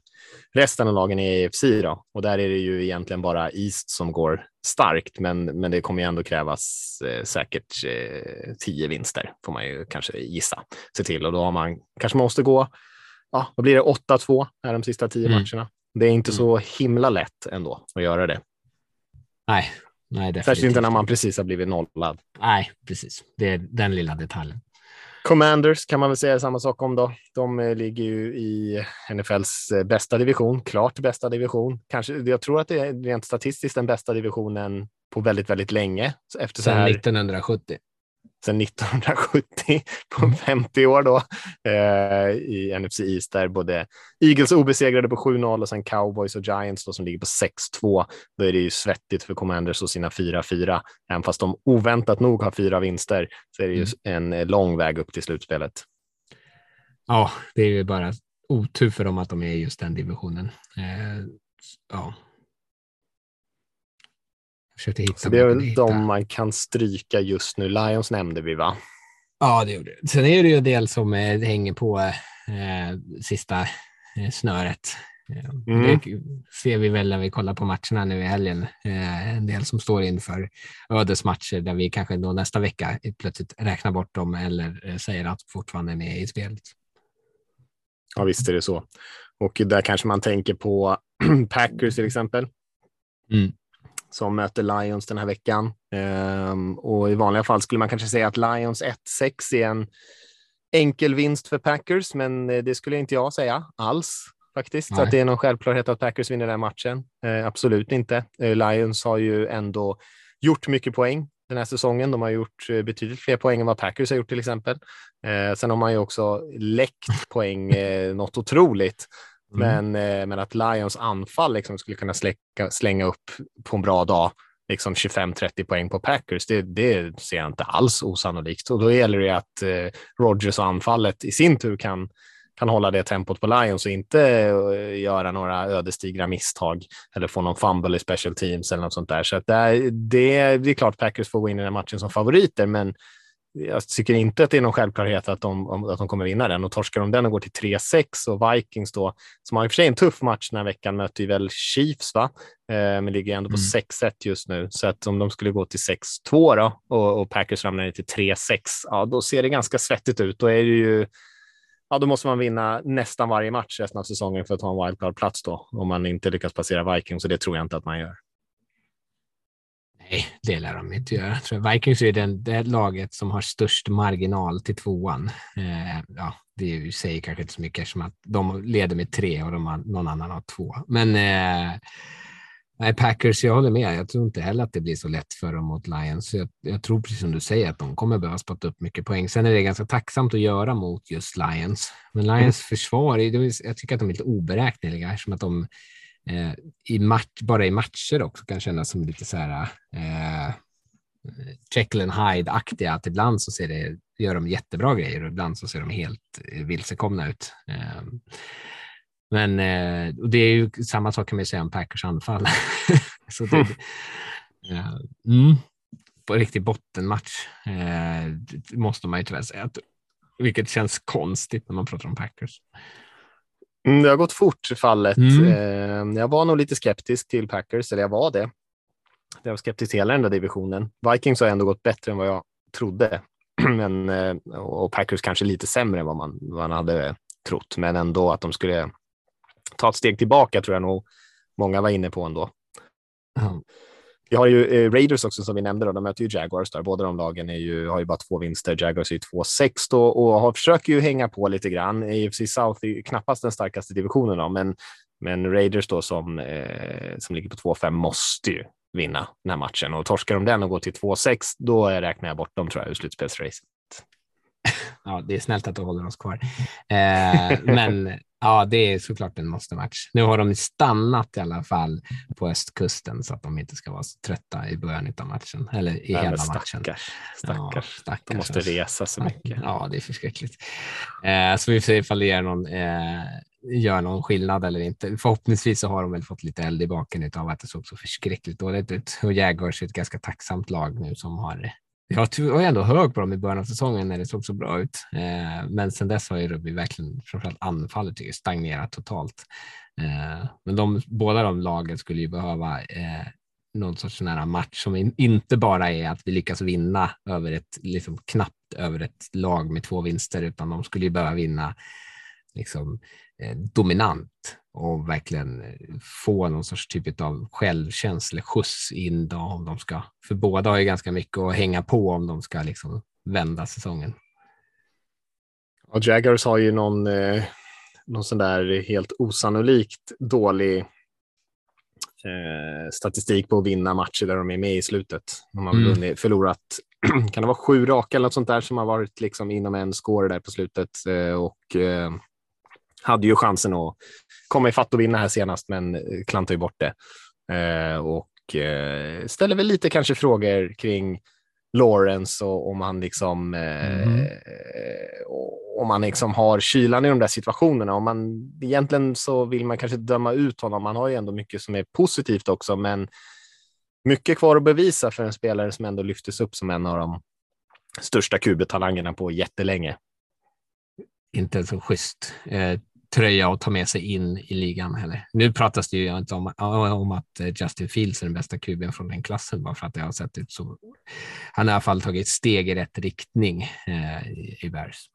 resten av lagen i AFC. Då. Och där är det ju egentligen bara East som går starkt, men, men det kommer ju ändå krävas eh, säkert eh, tio vinster, får man ju kanske gissa, se till. Och då har man kanske måste gå, ja, vad blir det, 8-2 här de sista tio mm. matcherna. Det är inte mm. så himla lätt ändå att göra det. Nej, nej definitivt. Särskilt inte när man precis har blivit nollad. Nej, precis. Det är den lilla detaljen. Commanders kan man väl säga samma sak om då. De eh, ligger ju i NFLs eh, bästa division, klart bästa division. Kanske, jag tror att det är rent statistiskt den bästa divisionen på väldigt, väldigt länge. Efter så här, 1970 sedan 1970 på 50 mm. år då eh, i NFC East där både Eagles obesegrade på 7-0 och sen Cowboys och Giants då, som ligger på 6-2. Då är det ju svettigt för Commanders och sina 4-4. Även fast de oväntat nog har fyra vinster så är det ju mm. en lång väg upp till slutspelet. Ja, det är ju bara otur för dem att de är i just den divisionen. Eh, ja, Försökte hitta så det är väl de man kan stryka just nu. Lions nämnde vi va? Ja, det gjorde det. Sen är det ju en del som eh, hänger på eh, sista eh, snöret. Eh, mm. Det ser vi väl när vi kollar på matcherna nu i helgen. En del som står inför ödesmatcher där vi kanske då nästa vecka plötsligt räknar bort dem eller säger att fortfarande är med i spelet. Ja, visst är det så. Och där kanske man tänker på *clears throat* Packers till exempel. Mm som möter Lions den här veckan. Um, och i vanliga fall skulle man kanske säga att Lions 1-6 är en enkel vinst för Packers, men eh, det skulle inte jag säga alls faktiskt. Nej. Så att det är någon självklarhet att Packers vinner den matchen. Uh, absolut inte. Uh, Lions har ju ändå gjort mycket poäng den här säsongen. De har gjort betydligt fler poäng än vad Packers har gjort till exempel. Eh, sen har man ju också läckt poäng eh, något otroligt. Mm. Men, eh, men att Lions anfall liksom skulle kunna släcka, slänga upp på en bra dag liksom 25-30 poäng på Packers, det, det, ser jag inte alls osannolikt. Och då gäller det att eh, Rogers och anfallet i sin tur kan, kan hålla det tempot på Lions och inte eh, göra några ödesdigra misstag eller få någon fumble i special teams eller något sånt där. Så att det, det, det är klart Packers får gå in i den matchen som favoriter, men jag tycker inte att det är någon självklarhet att de, att de kommer vinna den och torskar de den och går till 3-6 och Vikings då, som har i och för sig en tuff match den här veckan, möter ju väl Chiefs, va? Eh, men ligger ändå på mm. 6-1 just nu. Så att om de skulle gå till 6-2 då och, och Packers ramlar ner till 3-6, ja, då ser det ganska svettigt ut. Då är det ju ja, då måste man vinna nästan varje match resten av säsongen för att ha en wildcard-plats då, om man inte lyckas passera Vikings, och det tror jag inte att man gör. Nej, det lär de inte göra. tror Vikings är den, det laget som har störst marginal till tvåan. Eh, ja, det säger kanske inte så mycket eftersom att de leder med tre och de har, någon annan har två. Men eh, nej, Packers, jag håller med. Jag tror inte heller att det blir så lätt för dem mot Lions. Jag, jag tror precis som du säger att de kommer behöva spotta upp mycket poäng. Sen är det ganska tacksamt att göra mot just Lions. Men Lions mm. försvar, jag tycker att de är lite oberäkneliga eftersom att de eh, i match, bara i matcher också kan kännas som lite så här eh, Jekyll Hyde-aktiga, att ibland så ser det, gör de jättebra grejer och ibland så ser de helt eh, vilsekomna ut. Eh, men eh, och det är ju samma sak kan man säga om Packers anfall. *laughs* så det, eh, mm, på riktig bottenmatch måste man ju tyvärr säga, att, vilket känns konstigt när man pratar om Packers. Mm, det har gått fort fallet. Mm. Eh, jag var nog lite skeptisk till Packers, eller jag var det. Jag var skeptisk till hela den där divisionen. Vikings har ändå gått bättre än vad jag trodde. *clears throat* Men, eh, och Packers kanske lite sämre än vad man, man hade trott. Men ändå att de skulle ta ett steg tillbaka tror jag nog många var inne på ändå. Mm. Vi har ju eh, Raiders också som vi nämnde, då. de möter ju Jaguars där. Båda de lagen är ju, har ju bara två vinster. Jaguars är ju 2-6 då och har, försöker ju hänga på lite grann. AFC South är ju knappast den starkaste divisionen, då, men, men Raiders då som, eh, som ligger på 2-5 måste ju vinna den här matchen och torskar de den och går till 2-6, då räknar jag bort dem tror jag ur slutspelsracet. Ja, det är snällt att du håller oss kvar. Eh, men Ja, det är såklart en måste-match. Nu har de stannat i alla fall på östkusten så att de inte ska vara så trötta i början av matchen eller i Nej, hela stackars, matchen. Stackars, ja, stackars. De måste resa så mycket. Ja, det är förskräckligt. Eh, så vi får se ifall det gör någon, eh, gör någon skillnad eller inte. Förhoppningsvis så har de väl fått lite eld i baken av att det såg så förskräckligt dåligt ut. Och Jaguars är ett ganska tacksamt lag nu som har jag var ändå hög på dem i början av säsongen när det såg så bra ut. Eh, men sen dess har ju Rubby verkligen, framförallt anfallet, stagnerat totalt. Eh, men de, båda de lagen skulle ju behöva eh, någon sorts sån här match som inte bara är att vi lyckas vinna över ett, liksom knappt över ett lag med två vinster, utan de skulle ju behöva vinna liksom, dominant och verkligen eh, få någon sorts typ av självkänsla, skjuts in då, om de ska, för båda har ju ganska mycket att hänga på om de ska liksom vända säsongen. Och Jaggers har ju någon, eh, någon sån där helt osannolikt dålig eh, statistik på att vinna matcher där de är med i slutet. De har mm. förlorat, *clears throat* kan det vara sju raka eller något sånt där som har varit liksom inom en score där på slutet eh, och eh, hade ju chansen att komma ifatt och vinna här senast, men klantade ju bort det. Eh, och eh, ställer väl lite kanske frågor kring Lawrence och om han liksom, mm. om han liksom har kylan i de där situationerna. Om man, egentligen så vill man kanske döma ut honom. Han har ju ändå mycket som är positivt också, men mycket kvar att bevisa för en spelare som ändå lyftes upp som en av de största kubetalangerna på jättelänge. Inte så schysst. Eh, tröja att ta med sig in i ligan heller. Nu pratas det ju inte om, om att eh, Justin Fields är den bästa kuben från den klassen bara för att det har sett ut så. Han har i alla fall tagit steg i rätt riktning eh, i Bears.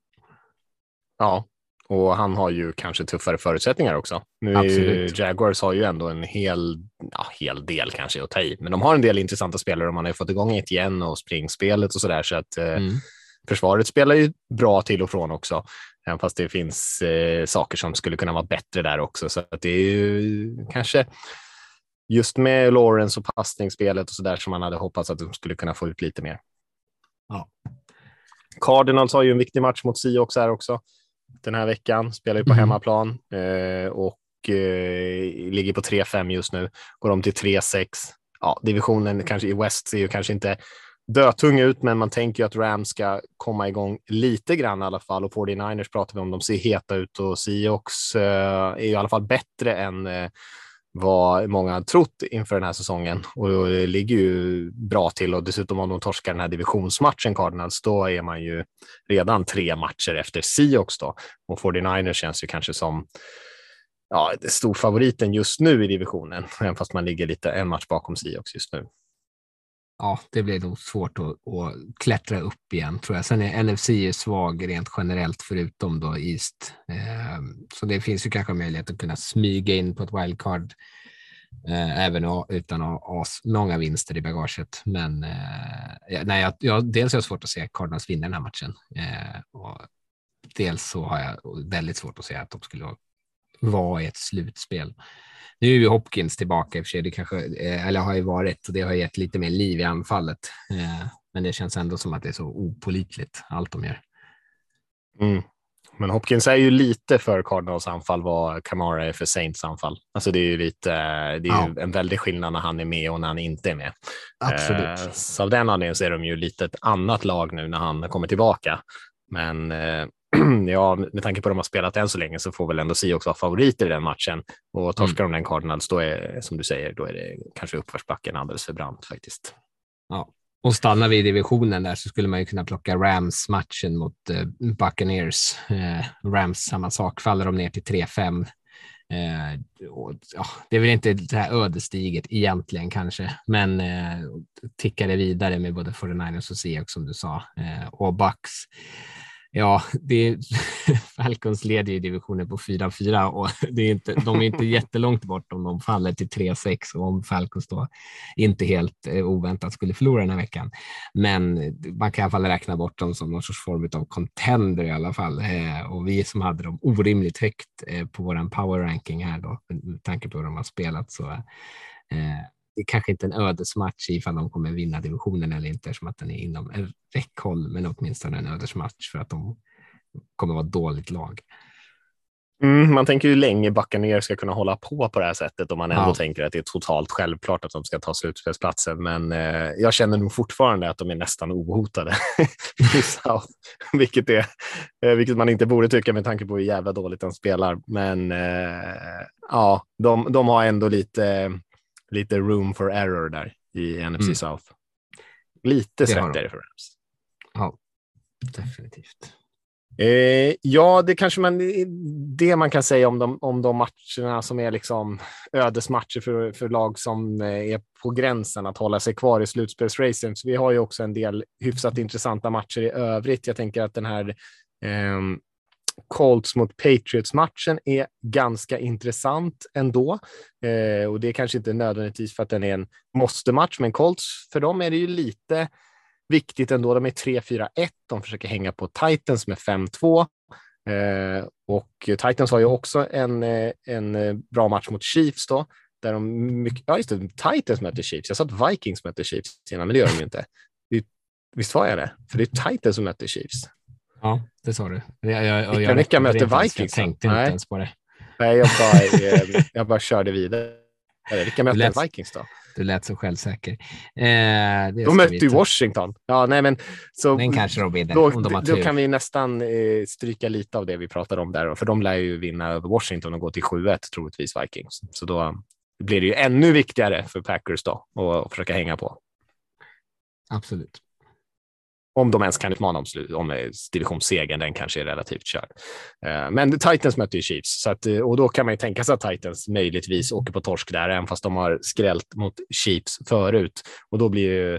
Ja, och han har ju kanske tuffare förutsättningar också. Nu Absolut. Jaguars har ju ändå en hel, ja, hel del kanske att ta i, men de har en del intressanta spelare och man har ju fått igång ett igen och springspelet och så där så att eh, mm. försvaret spelar ju bra till och från också. Även fast det finns eh, saker som skulle kunna vara bättre där också. Så att det är ju kanske just med Lawrence och passningsspelet och så där som man hade hoppats att de skulle kunna få ut lite mer. Ja. Cardinals har ju en viktig match mot Seahawks här också den här veckan. Spelar ju på mm. hemmaplan eh, och eh, ligger på 3-5 just nu. Går de till 3-6. Ja, divisionen kanske i West ser ju kanske inte dötung ut, men man tänker ju att Rams ska komma igång lite grann i alla fall. Och 49ers pratar vi om. De ser heta ut och Seahawks eh, är i alla fall bättre än eh, vad många trott inför den här säsongen. Och det ligger ju bra till. Och dessutom om de torskar den här divisionsmatchen Cardinals, då är man ju redan tre matcher efter Seahawks då. Och 49ers känns ju kanske som ja, storfavoriten just nu i divisionen, *laughs* även fast man ligger lite en match bakom Seahawks just nu ja, det blir nog svårt att, att, klättra upp igen tror jag. Sen är NFC är svag rent generellt förutom då East. Eh, så det finns ju kanske möjlighet att kunna smyga in på ett wildcard eh, även utan att ha många vinster i bagaget. Men eh, nej, jag, jag, dels har jag svårt att se Cardinals vinna den här matchen eh, och dels så har jag väldigt svårt att se att de skulle vara i ett slutspel. Nu är ju Hopkins tillbaka i och för sig, det kanske, eh, eller har ju varit, och det har gett lite mer liv i anfallet. Eh, men det känns ändå som att det är så opolitligt, allt de gör. Mm. Men Hopkins är ju lite för Cardinals anfall vad Camara är för Saints anfall. Alltså det är ju lite, det är ja. en väldig skillnad när han är med och när han inte är med. Absolut. Eh, så av den anledningen så är de ju lite ett annat lag nu när han kommer tillbaka. Men eh, *clears throat* ja, med tanke på att de har spelat än så länge så får väl ändå Seahawks vara favoriter i den matchen. Och torskar mm. de den Cardinals, då är som du säger, då är det kanske uppförsbacken alldeles för brant faktiskt. Ja, och stannar vi i divisionen där så skulle man ju kunna plocka Rams matchen mot eh, Buccaneers. Eh, Rams samma sak, faller de ner till 3-5. Eh, och, ja, det är väl inte det här ödesdigert egentligen kanske, men eh, det vidare med både 49ers och Seahawks som du sa eh, och Bucks Ja, det *laughs* Falcons leder ju divisionen på 4-4 och det är inte, de är inte *laughs* jättelångt bort om de faller till 3-6 och om Falcons då inte helt eh, oväntat skulle förlora den här veckan. Men man kan i alla fall räkna bort dem som någon sorts form av contender i alla fall. Eh, och vi som hade dem orimligt högt eh, på våran power ranking här då, med tanke på hur de har spelat så det är kanske inte en ödesmatch ifall de kommer vinna divisionen eller inte, som att den är inom räckhåll, men åtminstone en ödesmatch för att de kommer vara ett dåligt lag. Mm, man tänker ju länge backa ner ska kunna hålla på på det här sättet om man ändå ja. tänker att det är totalt självklart att de ska ta slutspelsplatsen. Men eh, jag känner nog fortfarande att de är nästan ohotade *laughs* i South, vilket, är, eh, vilket man inte borde tycka med tanke på hur jävla dåligt de spelar. Men eh, ja, de, de har ändå lite lite room for error där i NFC mm. South. Lite Det har de. svettigare för Rams. Ja, definitivt. Eh, ja, det kanske man, det man kan säga om de, om de matcherna som är liksom ödesmatcher för, för lag som eh, är på gränsen att hålla sig kvar i slutspelsracen. Så vi har ju också en del hyfsat intressanta matcher i övrigt. Jag tänker att den här ehm, Colts mot Patriots-matchen är ganska intressant ändå. Eh, och det är kanske inte nödvändigtvis för att den är en måste-match, men Colts, för dem är det ju lite viktigt ändå. De är 3-4-1. De försöker hänga på Titans med 5-2. Eh, och Titans har ju också en, eh, en eh, bra match mot Chiefs då. Där de mycket, ja, just det, Titans möter Chiefs. Jag sa att Vikings möter Chiefs innan, men det gör de ju inte. Visst var jag det? För det är Titans som möter Chiefs. Ja, det sa du. Jag, jag, Vilka- jag vilka möter. Vikings Jag tänkte Nej. inte ens på det. Nej, jag bara, eh, *laughs* jag bara körde vidare. Vilka möter lät- Vikings då? Du lät så självsäker. Eh, De mötte ju. Washington. Ja, nej, men så Den kanske de vinner då, de då kan vi nästan eh, stryka lite av det vi pratade om där, för de lär ju vinna över Washington och gå till 7-1 troligtvis Vikings. Så då blir det ju ännu viktigare för Packers då att försöka hänga på. Absolut. Om de ens kan utmana om, om eh, divisionssegern, den kanske är relativt körd. Eh, men Titans möter ju Chiefs, så att, eh, och då kan man ju tänka sig att Titans möjligtvis åker på torsk där, även fast de har skrällt mot Chiefs förut. Och då blir ju,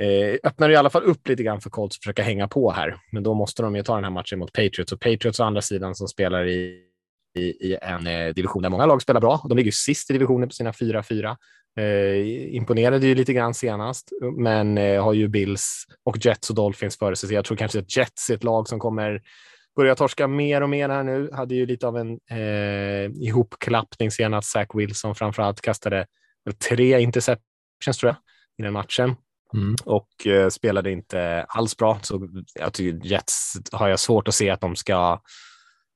eh, öppnar det i alla fall upp lite grann för Colts att försöka hänga på här. Men då måste de ju ta den här matchen mot Patriots. Och Patriots å andra sidan som spelar i, i, i en eh, division där många lag spelar bra. De ligger ju sist i divisionen på sina 4-4. Eh, imponerade ju lite grann senast, men eh, har ju Bills och Jets och Dolphins före sig. Så jag tror kanske att Jets är ett lag som kommer börja torska mer och mer här nu. Hade ju lite av en eh, ihopklappning senast. Zach Wilson framförallt kastade tre interceptions tror jag i den matchen Mm. och eh, spelade inte alls bra. Så jag tycker Jets har jag svårt att se att de ska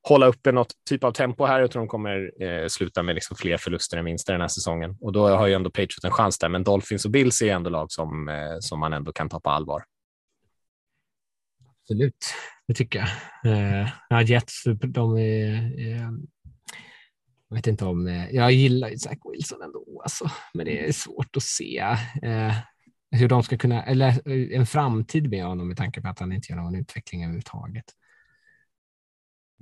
hålla uppe något typ av tempo här. Jag tror de kommer eh, sluta med liksom fler förluster än vinster den här säsongen och då har ju ändå Patriots en chans där. Men Dolphins och Bills är ändå lag som, eh, som man ändå kan ta på allvar. Absolut, det tycker jag. Eh, ja, Jets, de är... Eh, jag vet inte om... Eh, jag gillar ju Zach Wilson ändå, alltså, men det är svårt att se eh, hur de ska kunna... Eller eh, en framtid med honom med tanke på att han inte gör någon utveckling överhuvudtaget.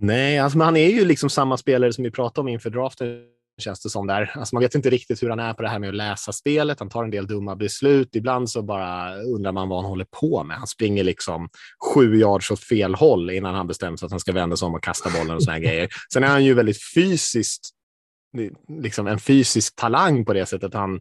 Nej, alltså, men han är ju liksom samma spelare som vi pratade om inför draften känns det som där. Alltså, man vet inte riktigt hur han är på det här med att läsa spelet. Han tar en del dumma beslut. Ibland så bara undrar man vad han håller på med. Han springer liksom sju yards åt fel håll innan han bestämmer sig att han ska vända sig om och kasta bollen och såna här grejer. Sen är han ju väldigt fysiskt, liksom en fysisk talang på det sättet han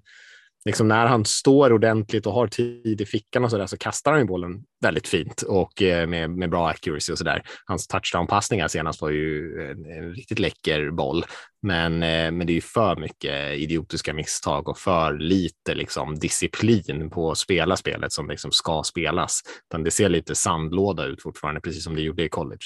Liksom när han står ordentligt och har tid i fickan och så där så kastar han ju bollen väldigt fint och eh, med, med bra accuracy och så där. Hans touchdown-passningar senast var ju en, en riktigt läcker boll, men, eh, men det är ju för mycket idiotiska misstag och för lite liksom, disciplin på att spela spelet som liksom ska spelas. Utan det ser lite sandlåda ut fortfarande, precis som det gjorde i college.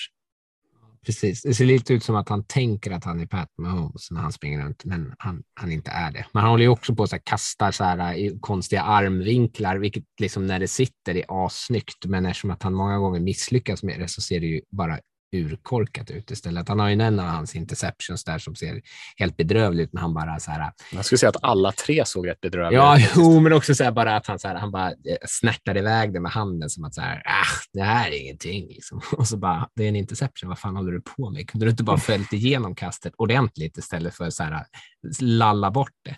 Precis, det ser lite ut som att han tänker att han är Pat Mahomes när han springer runt, men han, han inte är det. Men han håller ju också på att kasta så här eh, i konstiga armvinklar, vilket liksom när det sitter är assnyggt. Men eftersom att han många gånger misslyckas med det så ser det ju bara urkorkat ut istället. Han har ju en av hans interceptions där som ser helt bedrövlig ut, men han bara så här. Jag skulle säga att alla tre såg rätt bedrövliga Ja, ut. faktiskt. jo, men också så här bara att han så här, han bara eh, snärtar iväg det med handen som att så här, ah, det här är ingenting liksom. *laughs* Och så bara, det är en interception, vad fan håller du på med? Kunde du inte bara följt igenom kastet ordentligt istället för så här lalla bort det?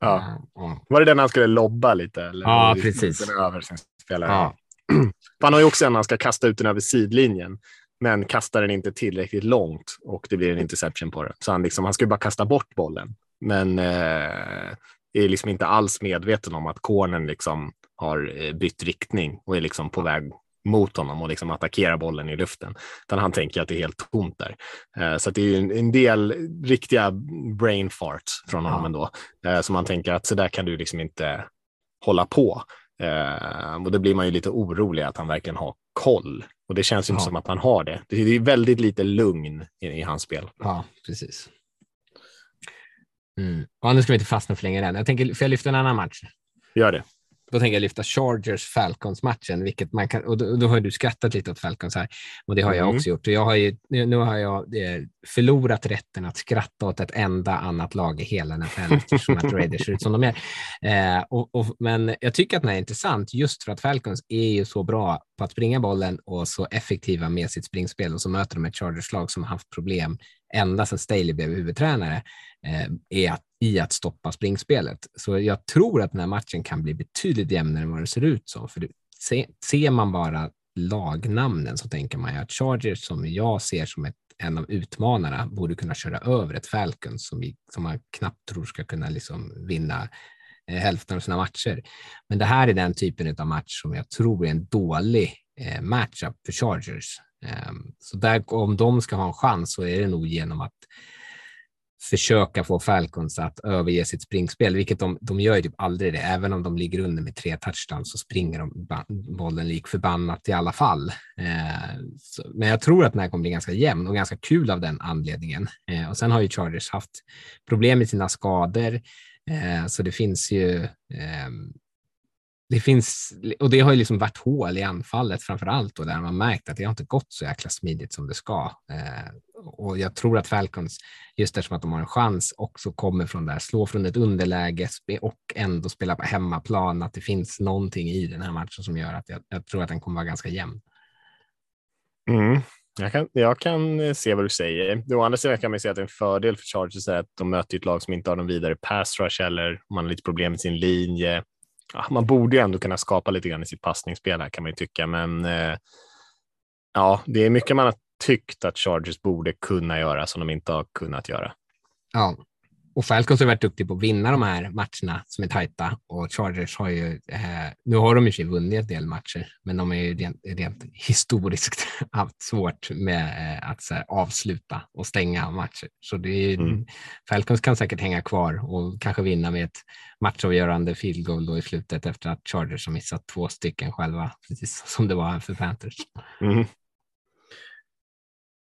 Ja. Eh, ja. Var det den han skulle lobba lite? Eller? Ja, Eller precis. Den över sin spelare. Ja. *clears throat* Han har ju också en han ska kasta ut den över sidlinjen, men kastar den inte tillräckligt långt och det blir en interception på det. Så han, liksom, han ska bara kasta bort bollen, men eh, är liksom inte alls medveten om att cornern liksom har eh, bytt riktning och är liksom på väg mot honom och liksom attackerar bollen i luften. Utan han tänker att det är helt tomt där. Eh, så det är en, en del riktiga brain farts från honom Ja. ändå. Eh, så man tänker att så där kan du liksom inte hålla på. Eh, och då blir man ju lite orolig att han verkligen har koll. Och det känns ju inte Ja. som att han har det. Det är väldigt lite lugn i, i hans spel. ja, precis. Mm. Ja, nu ska vi inte fastna för länge än. Jag tänker, får jag lyfta en annan match? Gör det. Då tänker jag lyfta Chargers Falcons matchen, vilket man kan, och då, då har du skrattat lite åt Falcons här och det har jag Mm. också gjort. Och jag har ju, nu, nu har jag eh, förlorat rätten att skratta åt ett enda annat lag i hela NFL eftersom att Raiders ser ut som de är. Eh, och, och, men jag tycker att den är intressant just för att Falcons är ju så bra på att springa bollen och så effektiva med sitt springspel och så möter de ett Chargers-lag som har haft problem ända sedan Staley blev huvudtränare eh, är att, i att stoppa springspelet. Så jag tror att den här matchen kan bli betydligt jämnare än vad det ser ut som. För det, se, ser man bara lagnamnen så tänker man ju att Chargers som jag ser som ett, en av utmanarna borde kunna köra över ett Falcons som, vi, som man knappt tror ska kunna liksom vinna eh, hälften av sina matcher. Men det här är den typen av match som jag tror är en dålig Eh, matchup för Chargers. Ehm, så där, om de ska ha en chans så är det nog genom att försöka få Falcons att överge sitt springspel, vilket de, de gör ju typ aldrig det. Även om de ligger under med tre touchdowns så springer de bollen lik förbannat i alla fall. Eh, så, men jag tror att den här kommer bli ganska jämn och ganska kul av den anledningen. Eh, och sen har ju Chargers haft problem med sina skador, eh, så det finns ju ehm, det finns, och det har ju liksom varit hål i anfallet framför allt och där man märkt att det har inte gått så jäkla smidigt som det ska. Eh, och jag tror att Falcons, just eftersom att de har en chans, också kommer från där, slå från ett underläge och ändå spela på hemmaplan, att det finns någonting i den här matchen som gör att jag, jag tror att den kommer vara ganska jämn. Mm. Jag, kan, jag kan eh, se vad du säger. Å andra sidan kan man säga att en fördel för Chargers är att de möter ett lag som inte har någon vidare pass rush eller man har lite problem med sin linje. Ja, man borde ju ändå kunna skapa lite grann i sitt passningsspel här kan man ju tycka, men eh, ja, det är mycket man har tyckt att Chargers borde kunna göra som de inte har kunnat göra. Ja, och Falcons har varit duktiga på att vinna de här matcherna som är tajta och Chargers har ju, eh, nu har de för sig vunnit en del matcher, men de är ju rent, rent historiskt *laughs* haft svårt med eh, att här, avsluta och stänga matcher. Så det är, Mm. Falcons kan säkert hänga kvar och kanske vinna med ett matchavgörande field goal då i slutet efter att Chargers har missat två stycken själva, precis som det var för Panthers. Mm.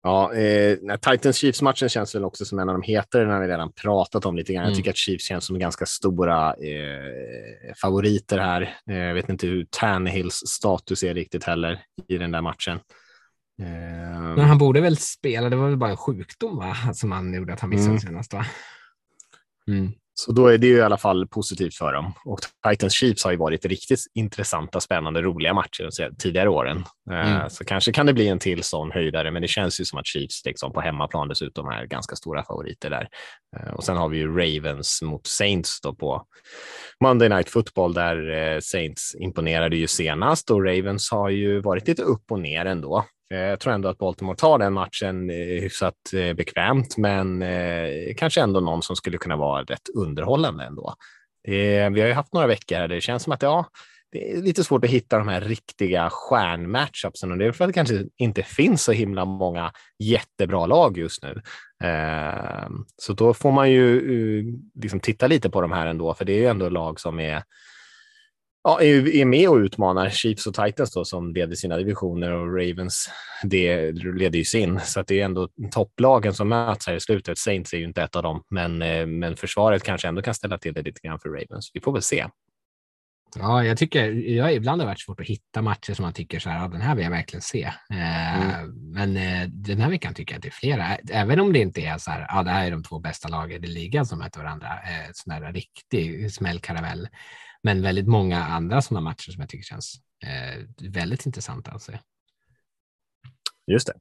Ja, eh, Titans Chiefs-matchen känns väl också som en av de hetare, den har vi redan pratat om lite grann. Mm. Jag tycker att Chiefs känns som ganska stora eh, favoriter här. Eh, jag vet inte hur Tannehills status är riktigt heller i den där matchen. Eh, Men han borde väl spela, det var väl bara en sjukdom va? som han gjorde att han missade Mm. senast va? Mm. Så då är det ju i alla fall positivt för dem. Och Titans Chiefs har ju varit riktigt intressanta, spännande, roliga matcher de tidigare åren. Eh, Mm. Så kanske kan det bli en till sån höjdare, men det känns ju som att Chiefs liksom på hemmaplan dessutom är ganska stora favoriter där. Eh, Och sen har vi ju Ravens mot Saints då på Monday Night Football där eh, Saints imponerade ju senast och Ravens har ju varit lite upp och ner ändå. Eh, jag tror ändå att Baltimore tar den matchen eh, hyfsat eh, bekvämt, men kanske ändå någon som skulle kunna vara rätt underhållande ändå. Vi har ju haft några veckor här, det känns som att ja, det är lite svårt att hitta de här riktiga stjärnmatchupsen och det är för att det kanske inte finns så himla många jättebra lag just nu. Så då får man ju liksom titta lite på de här ändå, för det är ju ändå lag som är Ja, är med och utmanar Chiefs och Titans då, som leder sina divisioner och Ravens det leder ju sin. Så att det är ändå topplagen som möts här i slutet. Saints är ju inte ett av dem, men, eh, men försvaret kanske ändå kan ställa till det lite grann för Ravens. Vi får väl se. Ja, jag tycker jag ibland har varit svårt att hitta matcher som man tycker så här, ja, den här vill jag verkligen se. Eh, Men eh, den här veckan tycker jag att det är flera, även om det inte är så här, ja, det här är de två bästa lagen i ligan som möter varandra, eh, sån här riktig smällkaramell. Men väldigt många andra sådana matcher som jag tycker känns eh, väldigt intressanta att se. Just det.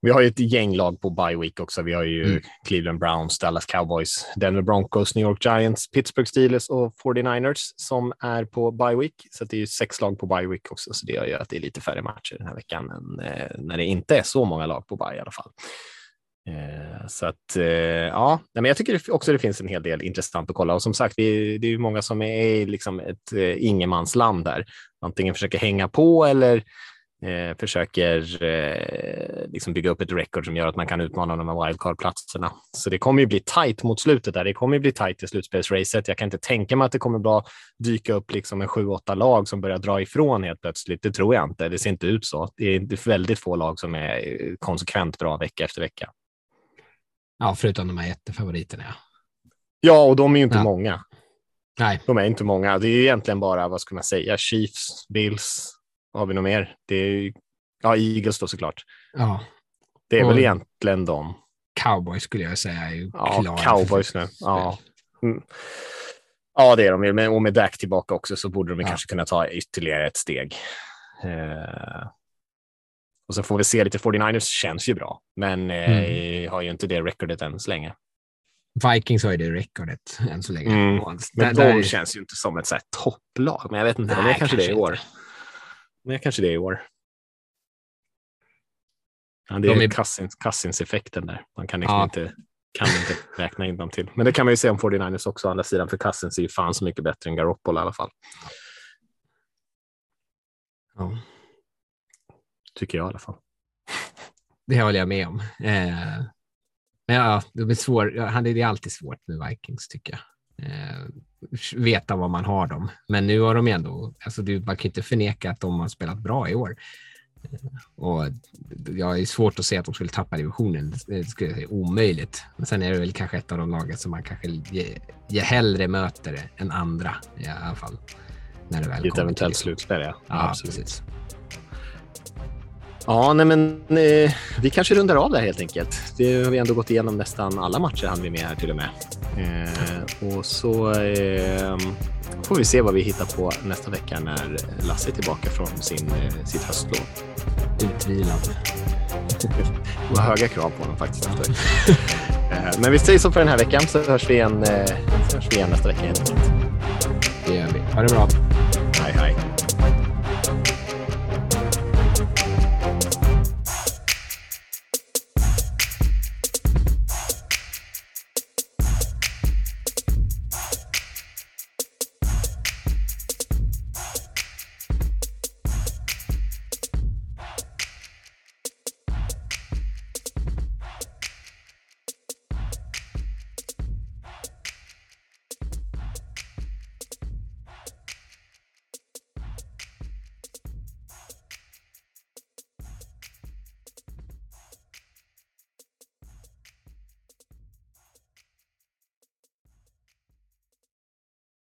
Vi har ju ett gäng lag på bye week också. Vi har ju Mm. Cleveland Browns, Dallas Cowboys, Denver Broncos, New York Giants, Pittsburgh Steelers och 49ers som är på bye week. Så det är ju sex lag på bye week också, så det gör ju att det är lite färre matcher den här veckan än eh, när det inte är så många lag på bye i alla fall. Eh, så att eh, ja, men jag tycker också det finns en hel del intressant att kolla och som sagt, vi, det är ju många som är i liksom ett eh, ingenmansland där. Antingen försöker hänga på eller eh, försöker eh, liksom bygga upp ett record som gör att man kan utmana de här wildcard-platserna. Så det kommer ju bli tajt mot slutet där. Det kommer ju bli tajt i slutspelsracet. Jag kan inte tänka mig att det kommer bara dyka upp liksom en sju, åtta lag som börjar dra ifrån helt plötsligt. Det tror jag inte. Det ser inte ut så. Det är väldigt få lag som är konsekvent bra vecka efter vecka. Ja, förutom de här jättefavoriterna. Ja. Ja, och de är ju inte Ja. många. Nej. De är inte många. Det är egentligen bara, vad ska man säga, Chiefs, Bills. Har vi något mer? Det är, ja, Eagles då såklart. Ja. Det är Och- väl egentligen de. Cowboys skulle jag säga är ju Ja, klara cowboys nu. *laughs* Ja. Mm. ja, det är de ju. Men- Och med Dak tillbaka också så borde de Ja. kanske kunna ta ytterligare ett steg. Eh, och så får vi se lite. 49ers känns ju bra, men eh, har ju inte det recordet än så länge. Vikings har ju det rekordet än så länge. Mm. Men där- de där- känns ju inte som ett så här topplag. Men jag vet inte, de Nej, är kanske det i kanske år. inte. Men kanske det i år. Ja, det De är är- Cousins, Cousins-effekten där. Man kan liksom Ja. inte, kan inte räkna in dem till. Men det kan man ju se om 49ers också å andra sidan, för Cousins är ju fan så mycket bättre än Garoppolo i alla fall. Ja, Tycker jag i alla fall. *laughs* det håller jag med om. Eh, men ja, det blir svår. Det är alltid svårt med Vikings tycker jag. Eh, veta vad man har dem. Men nu har de ändå, alltså du, man kan inte förneka att de har spelat bra i år. Eh, Och jag är svårt att se att de skulle tappa divisionen. Det skulle säga omöjligt. Men sen är det väl kanske ett av de lagen som man kanske ge, ge hellre möter än andra i alla fall. När det väl I ett eventuellt slutspel, ja. Ja, Absolut. precis. Ja, nej, men eh, vi kanske rundar av där helt enkelt. Det har vi ändå gått igenom nästan alla matcher hann vi med här till och med. Eh, och så eh, får vi se vad vi hittar på nästa vecka när Lasse är tillbaka från sin, eh, sitt höstlov. Utvilad. *laughs* Det var höga krav på honom faktiskt. *laughs* eh, men vi säger så för den här veckan så hörs vi igen, eh, så hörs vi igen nästa vecka. Helt enkelt. Det gör vi. Ha det bra.